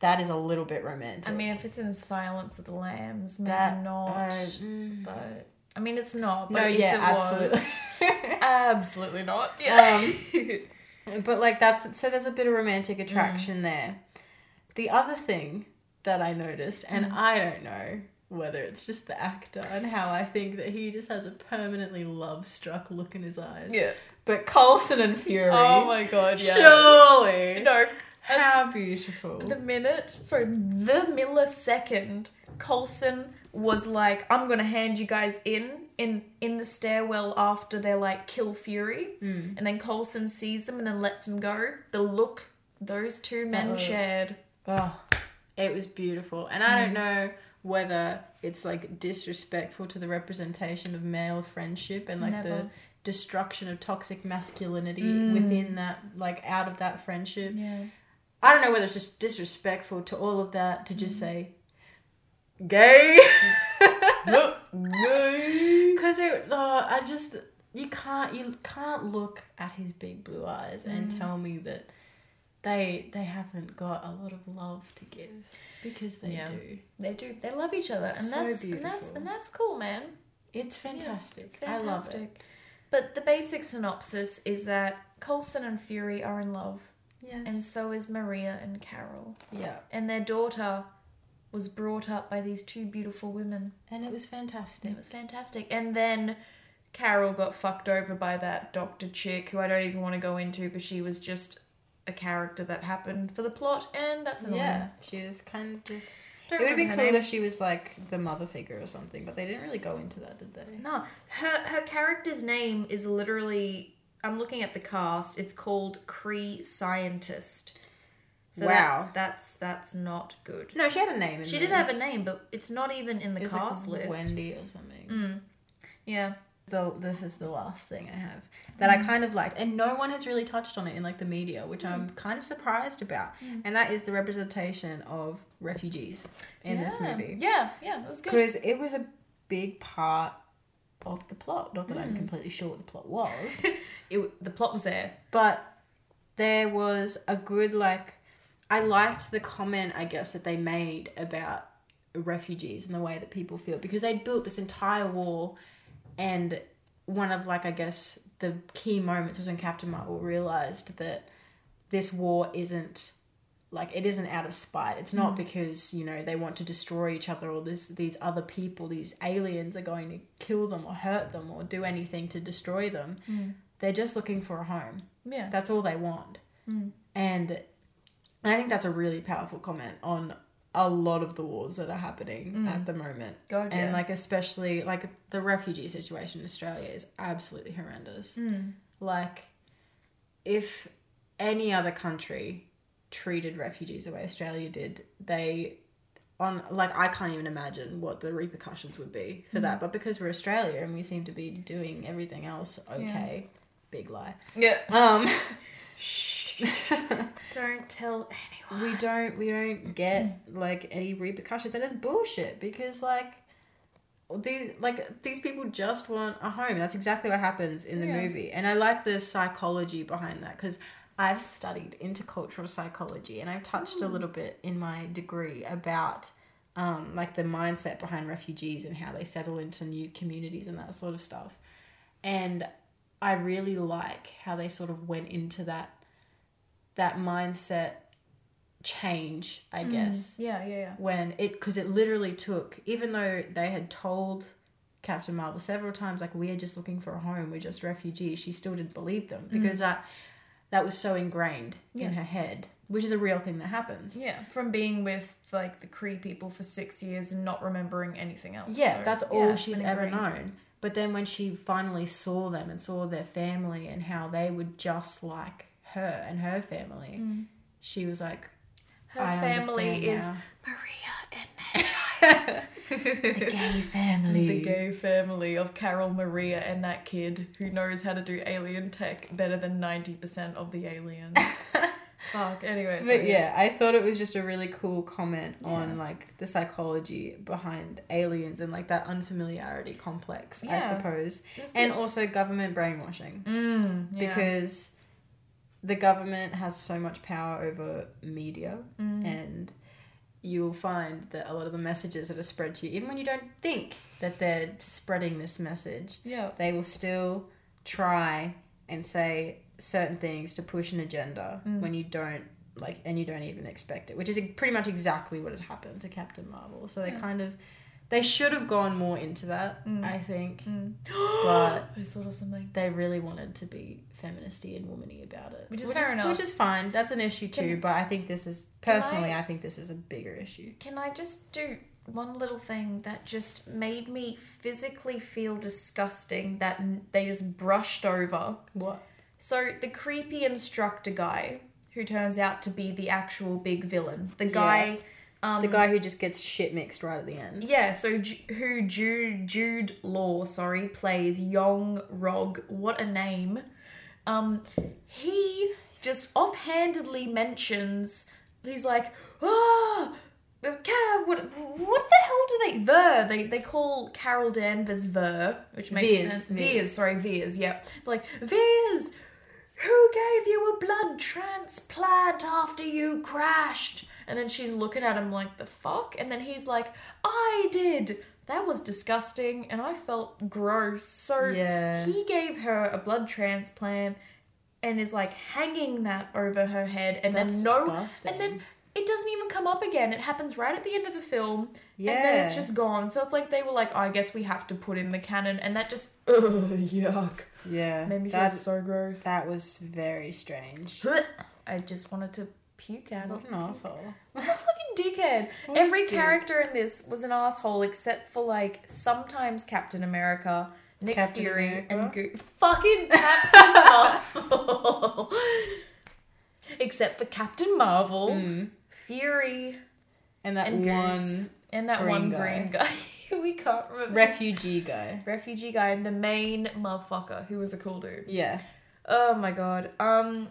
that is a little bit romantic. I mean, if it's in Silence of the Lambs, maybe that not. uh, mm. but I mean, it's not. But no, yeah, it absolutely. Was, (laughs) absolutely not. Yeah. (laughs) But like that's so there's a bit of romantic Mm. attraction there. The other thing that I noticed, and Mm. I don't know whether it's just the actor and how I think that he just has a permanently love struck look in his eyes. yeah. But Coulson and Fury. Oh my god. Yeah. Surely. No. How beautiful. The minute, sorry, the millisecond, Coulson was like, "I'm gonna hand you guys in." In, in the stairwell after they're like kill Fury, Mm. and then Coulson sees them and then lets them go. The look those two men look. shared. Oh, it was beautiful. And I don't Mm. know whether it's like disrespectful to the representation of male friendship and like the destruction of toxic masculinity Mm. within that, like out of that friendship. Yeah. I don't know whether it's just disrespectful to all of that to just say gay. (laughs) Look Gay. Because it, oh, I just you can't you can't look at his big blue eyes and Mm. tell me that they they haven't got a lot of love to give because they Yeah. do. They do. They love each other, and So that's and that's and that's cool, man. It's fantastic. It's I love it. But the basic synopsis is that Coulson and Fury are in love, Yes. and so is Maria and Carol. yeah. And their daughter was brought up by these two beautiful women. And it was fantastic. it was fantastic. And then Carol got fucked over by that doctor chick who I don't even want to go into because she was just a character that happened for the plot, and that's annoying. Yeah, she was kind of just. Don't it would have been cool if she was like the mother figure or something, but they didn't really go into that, did they? No, her her character's name is literally. I'm looking at the cast. It's called Kree Scientist. So Wow. that's that's that's not good. No, she had a name. In She did have a name, but it's not even in the It cast like list. Wendy or something. Mm. Yeah. So this is the last thing I have that I mm. kind of liked, and no one has really touched on it in like the media, which I'm mm. kind of surprised about, mm. and that is the representation of refugees in this movie Yeah, yeah, it was good. because it was a big part of the plot. Not that I'm hmm. completely sure what the plot was, (laughs) It, the plot was there. but there was a good like. I liked the comment, I guess, that they made about refugees and the way that people feel because they built this entire wall and one of like i guess the key moments was when captain marvel realized that this war isn't like it isn't out of spite. It's not mm. because you know they want to destroy each other or this these other people these aliens are going to kill them or hurt them or do anything to destroy them. Mm. They're just looking for a home. Yeah. that's all they want. Mm. And i think that's a really powerful comment on a lot of the wars that are happening at the moment. God, and yeah. like especially like the refugee situation in Australia is absolutely horrendous. Mm. Like if any other country treated refugees the way Australia did, they on like I can't even imagine what the repercussions would be for Mm. that. But because we're Australia and we seem to be doing everything else okay, big lie. Yeah. Um (laughs) Don't tell anyone. we don't we don't get like any repercussions and it's bullshit because like these like these people just want a home that's exactly what happens in the Yeah. movie and i like the psychology behind that because i've studied intercultural psychology and i've touched a mm. little bit in my degree about um, like the mindset behind refugees and how they settle into new communities and that sort of stuff. And i really like how they sort of went into that that mindset change i mm. guess. Yeah, yeah, yeah. when it because it literally took even though they had told captain marvel several times like we are just looking for a home. We're just refugees she still didn't believe them. Mm. Because that that was so ingrained Yeah. in her head which is a real thing that happens Yeah, from being with like the Kree people for six years and not remembering anything else. yeah So, that's all it's she's ever known but then when she finally saw them and saw their family and how they were just like her and her family mm. she was like Her family is. Maria and (laughs) that the (laughs) gay family the gay family of Carol, Maria, and that kid who knows how to do alien tech better than 90% of the aliens. (laughs) Fuck, anyway. But sorry. yeah, I thought it was just a really cool comment on like the psychology behind aliens and like that unfamiliarity complex, I suppose. And also government brainwashing Mm, yeah. because the government has so much power over media Mm. and you'll find that a lot of the messages that are spread to you even when you don't think that they're spreading this message Yeah. they will still try and say certain things to push an agenda Mm. when you don't like and you don't even expect it which is pretty much exactly what had happened to captain marvel so they Yeah. kind of they should have gone more into that Mm. i think Mm. but (gasps) I thought of something. they really wanted to be feministy and womany about it Which is fair enough. which is fine that's an issue too Can- but i think this is personally I- I think this is a bigger issue Can I just do one little thing that just made me physically feel disgusting that they just brushed over? what So, the creepy instructor guy, who turns out to be the actual big villain, the guy. Um, the guy who just gets shit mixed right at the end Yeah, so Ju- who Jude Jude Law, sorry, plays Yon-Rogg. What a name. Um, he just offhandedly mentions he's like, ah, uh, Ca- what what the hell do they Ver? They they call Carol Danvers Ver, which makes Vers, sense. Vers. Vers, sorry, Vers. Yeah, like Vers. Who gave you a blood transplant after you crashed? And then she's looking at him like the fuck, and then he's like, I did. That was disgusting, and I felt gross. So Yeah. he gave her a blood transplant, and is like hanging that over her head, and That's then no, disgusting. and then it doesn't even come up again. It happens right at the end of the film, and then it's just gone. So it's like they were like, I guess we have to put in the canon, and that just ugh, (laughs) yuck, Yeah. made me feel so gross. that was very strange. (laughs) I just wanted to puke out What it. an asshole. (laughs) What a fucking dickhead. What Every dick. character in this was an asshole except for like sometimes Captain America, Nick Captain Fury, America? and Go- fucking Captain (laughs) Marvel. except for Captain Marvel, Mm. Fury, And that and Goose, one and that green one guy. green (laughs) guy. we can't remember. refugee guy. refugee guy, and the main motherfucker who was a cool dude. Yeah. Oh my god. Um,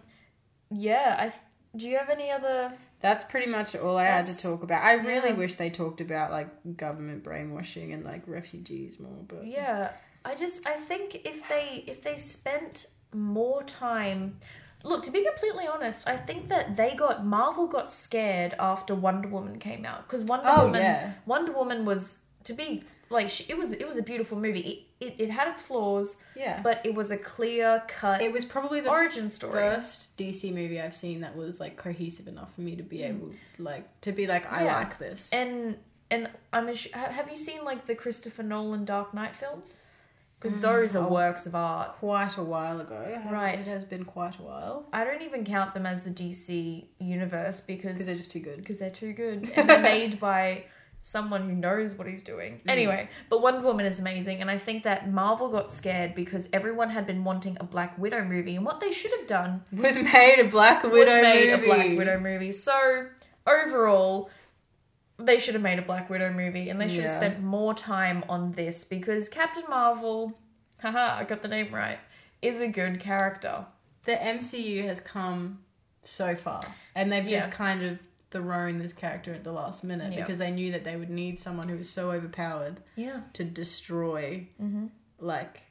yeah. I do you have any other? That's pretty much all I had to talk about. I really yeah. wish they talked about like government brainwashing and like refugees more, but Yeah, I just I think if they if they spent more time. Look, to be completely honest, I think that they got Marvel got scared after Wonder Woman came out because Wonder Oh, Woman yeah. Wonder Woman was to be like she, it was it was a beautiful movie. It, it it had its flaws, yeah. but it was a clear cut it was probably the origin story. first DC movie I've seen that was like cohesive enough for me to be able like to be like I. Yeah. like this. And and I'm ass- have you seen like the Christopher Nolan Dark Knight films? Because Mm, those are oh. works of art. quite a while ago. Right. It has been quite a while I don't even count them as the DC universe because because they're just too good. because they're too good (laughs) and they're made by someone who knows what he's doing. Mm. Anyway, but Wonder Woman is amazing, and I think that Marvel got scared because everyone had been wanting a Black Widow movie, and what they should have done Was made a Black Widow was made movie. a Black Widow movie. So overall, they should have made a Black Widow movie, and they should have Yeah. spent more time on this because Captain Marvel, haha, I got the name right, is a good character. The MCU has come so far, and they've just Yeah. kind of thrown this character at the last minute Yeah. because they knew that they would need someone who was so overpowered Yeah. to destroy, Mm-hmm. like,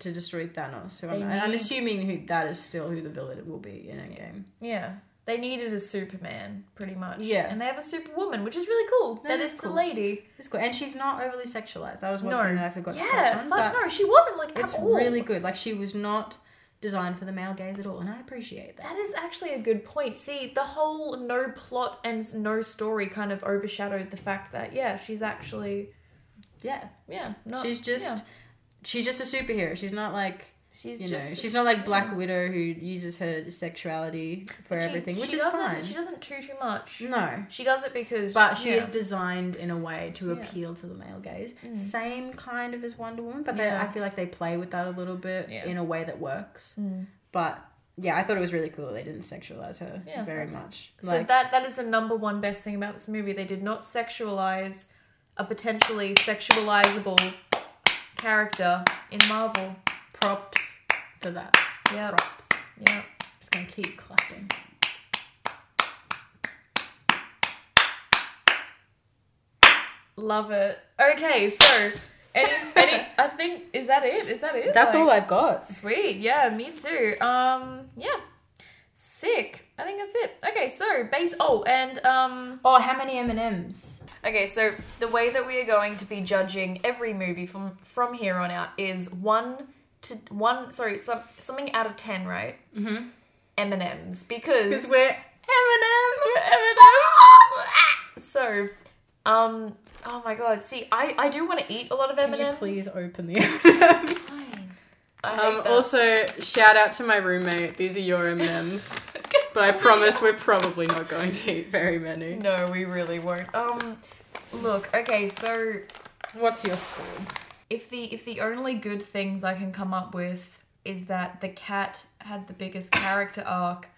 to destroy Thanos. So I'm, I'm assuming who that is still who the villain will be in Endgame. Yeah. They needed a Superman, pretty much. Yeah. And they have a Superwoman, which is really cool. That that is cool. a lady. It's cool, and she's not overly sexualized. That was one No. thing that I forgot to touch on. no, she wasn't like it's at all. really good. Like she was not designed for the male gaze at all, and I appreciate that. That is actually a good point. See, the whole no plot and no story kind of overshadowed the fact that yeah, she's actually Yeah, yeah, not, she's just yeah. she's just a superhero. She's not like she's you know she's not like Black Widow who uses her sexuality for She- everything, which she is doesn't- fine. She doesn't too too much. No, She does it because but she yeah. is designed in a way to Yeah. appeal to the male gaze. Mm. Same kind of as Wonder Woman, but they, Yeah. I feel like they play with that a little bit in a way that works. Mm. But yeah, I thought it was really cool. They didn't sexualize her very much. So that that is the number one best thing about this movie. They did not sexualize a potentially sexualizable character in Marvel. props for that. Yeah, Props. yeah. Just gonna keep clapping. Love it. Okay, so any any I think is that it? Is that it? That's Like, all I've got. Sweet. Yeah, me too. Um yeah. Sick. I think that's it. Okay, so base oh and um Oh, how many M and M's? Okay, so the way that we are going to be judging every movie from from here on out is one to one. Sorry, some, something out of ten, right? Mm-hmm. M and M's because Because we're M Ms we're M&Ms. So, um, oh my god. See, I I do want to eat a lot of M Can and you M's. please open the M&Ms? Um, also, shout out to my roommate. These are your M&Ms. (laughs) But I promise we're probably not going to eat very many. No, we really won't. Um, look. Okay, so What's your score? If the if the only good things I can come up with is that the cat had the biggest character arc,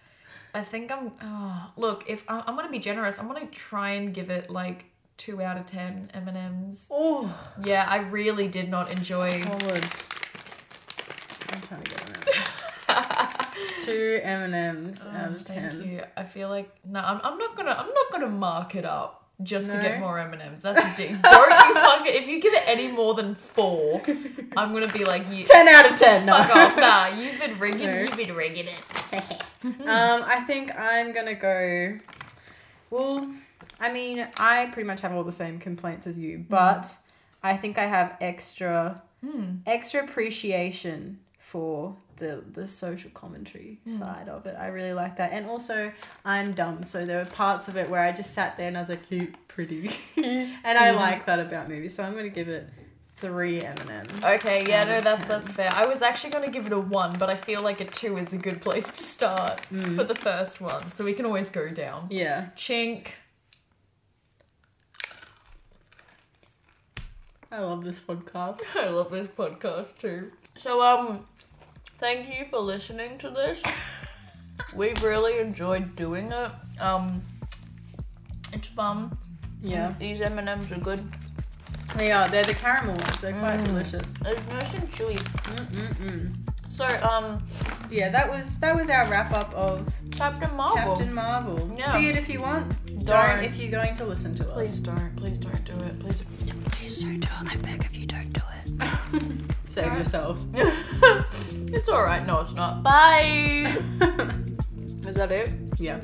I think I'm. Oh, look, if I, I'm gonna be generous, I'm gonna try and give it like two out of ten M and M's. Oh, Yeah, I really did not enjoy. solid. I'm trying to get one out. Two M&Ms Oh, out of thank ten. you. I feel like no, I'm, I'm not gonna I'm not gonna mark it up. Just to get more M and M's. That's a dig. Don't you fuck it. If you give it any more than four, I'm gonna be like you. 10 out of 10. No. Fuck off. Nah, you've been (laughs) rigging. No. You've been rigging it. (laughs) Um, I think I'm gonna go. Well, I mean, I pretty much have all the same complaints as you, but I think I have extra, Hmm. extra appreciation for the the social commentary Hmm. side of it. I really like that, and also I'm dumb, so there were parts of it where I just sat there and I was like, "You pretty," (laughs) and I like that about movies. So I'm gonna give it three M and M's. Okay, yeah, no, that's 10. that's fair. I was actually gonna give it a one, but I feel like a two is a good place to start Mm. for the first one, so we can always go down. Yeah. Chink. I love this podcast. (laughs) I love this podcast too. So um, thank you for listening to this. (laughs) We've really enjoyed doing it. Um, it's fun. Yeah. These M&M's are good. They are. They're the caramel ones. They're quite Mm. delicious. It's nice and chewy. Mm-mm-mm. So um, Yeah, that was that was our wrap up of Captain Marvel. Captain Marvel. Yeah. See it if you want. Don't, Don't. if you're going to listen to us. Please don't. Please don't do it. Please. Please don't do it. I beg of you, don't do it. (laughs) Save yourself. (laughs) it's alright. No, it's not. Bye. (laughs) Is that it? yeah.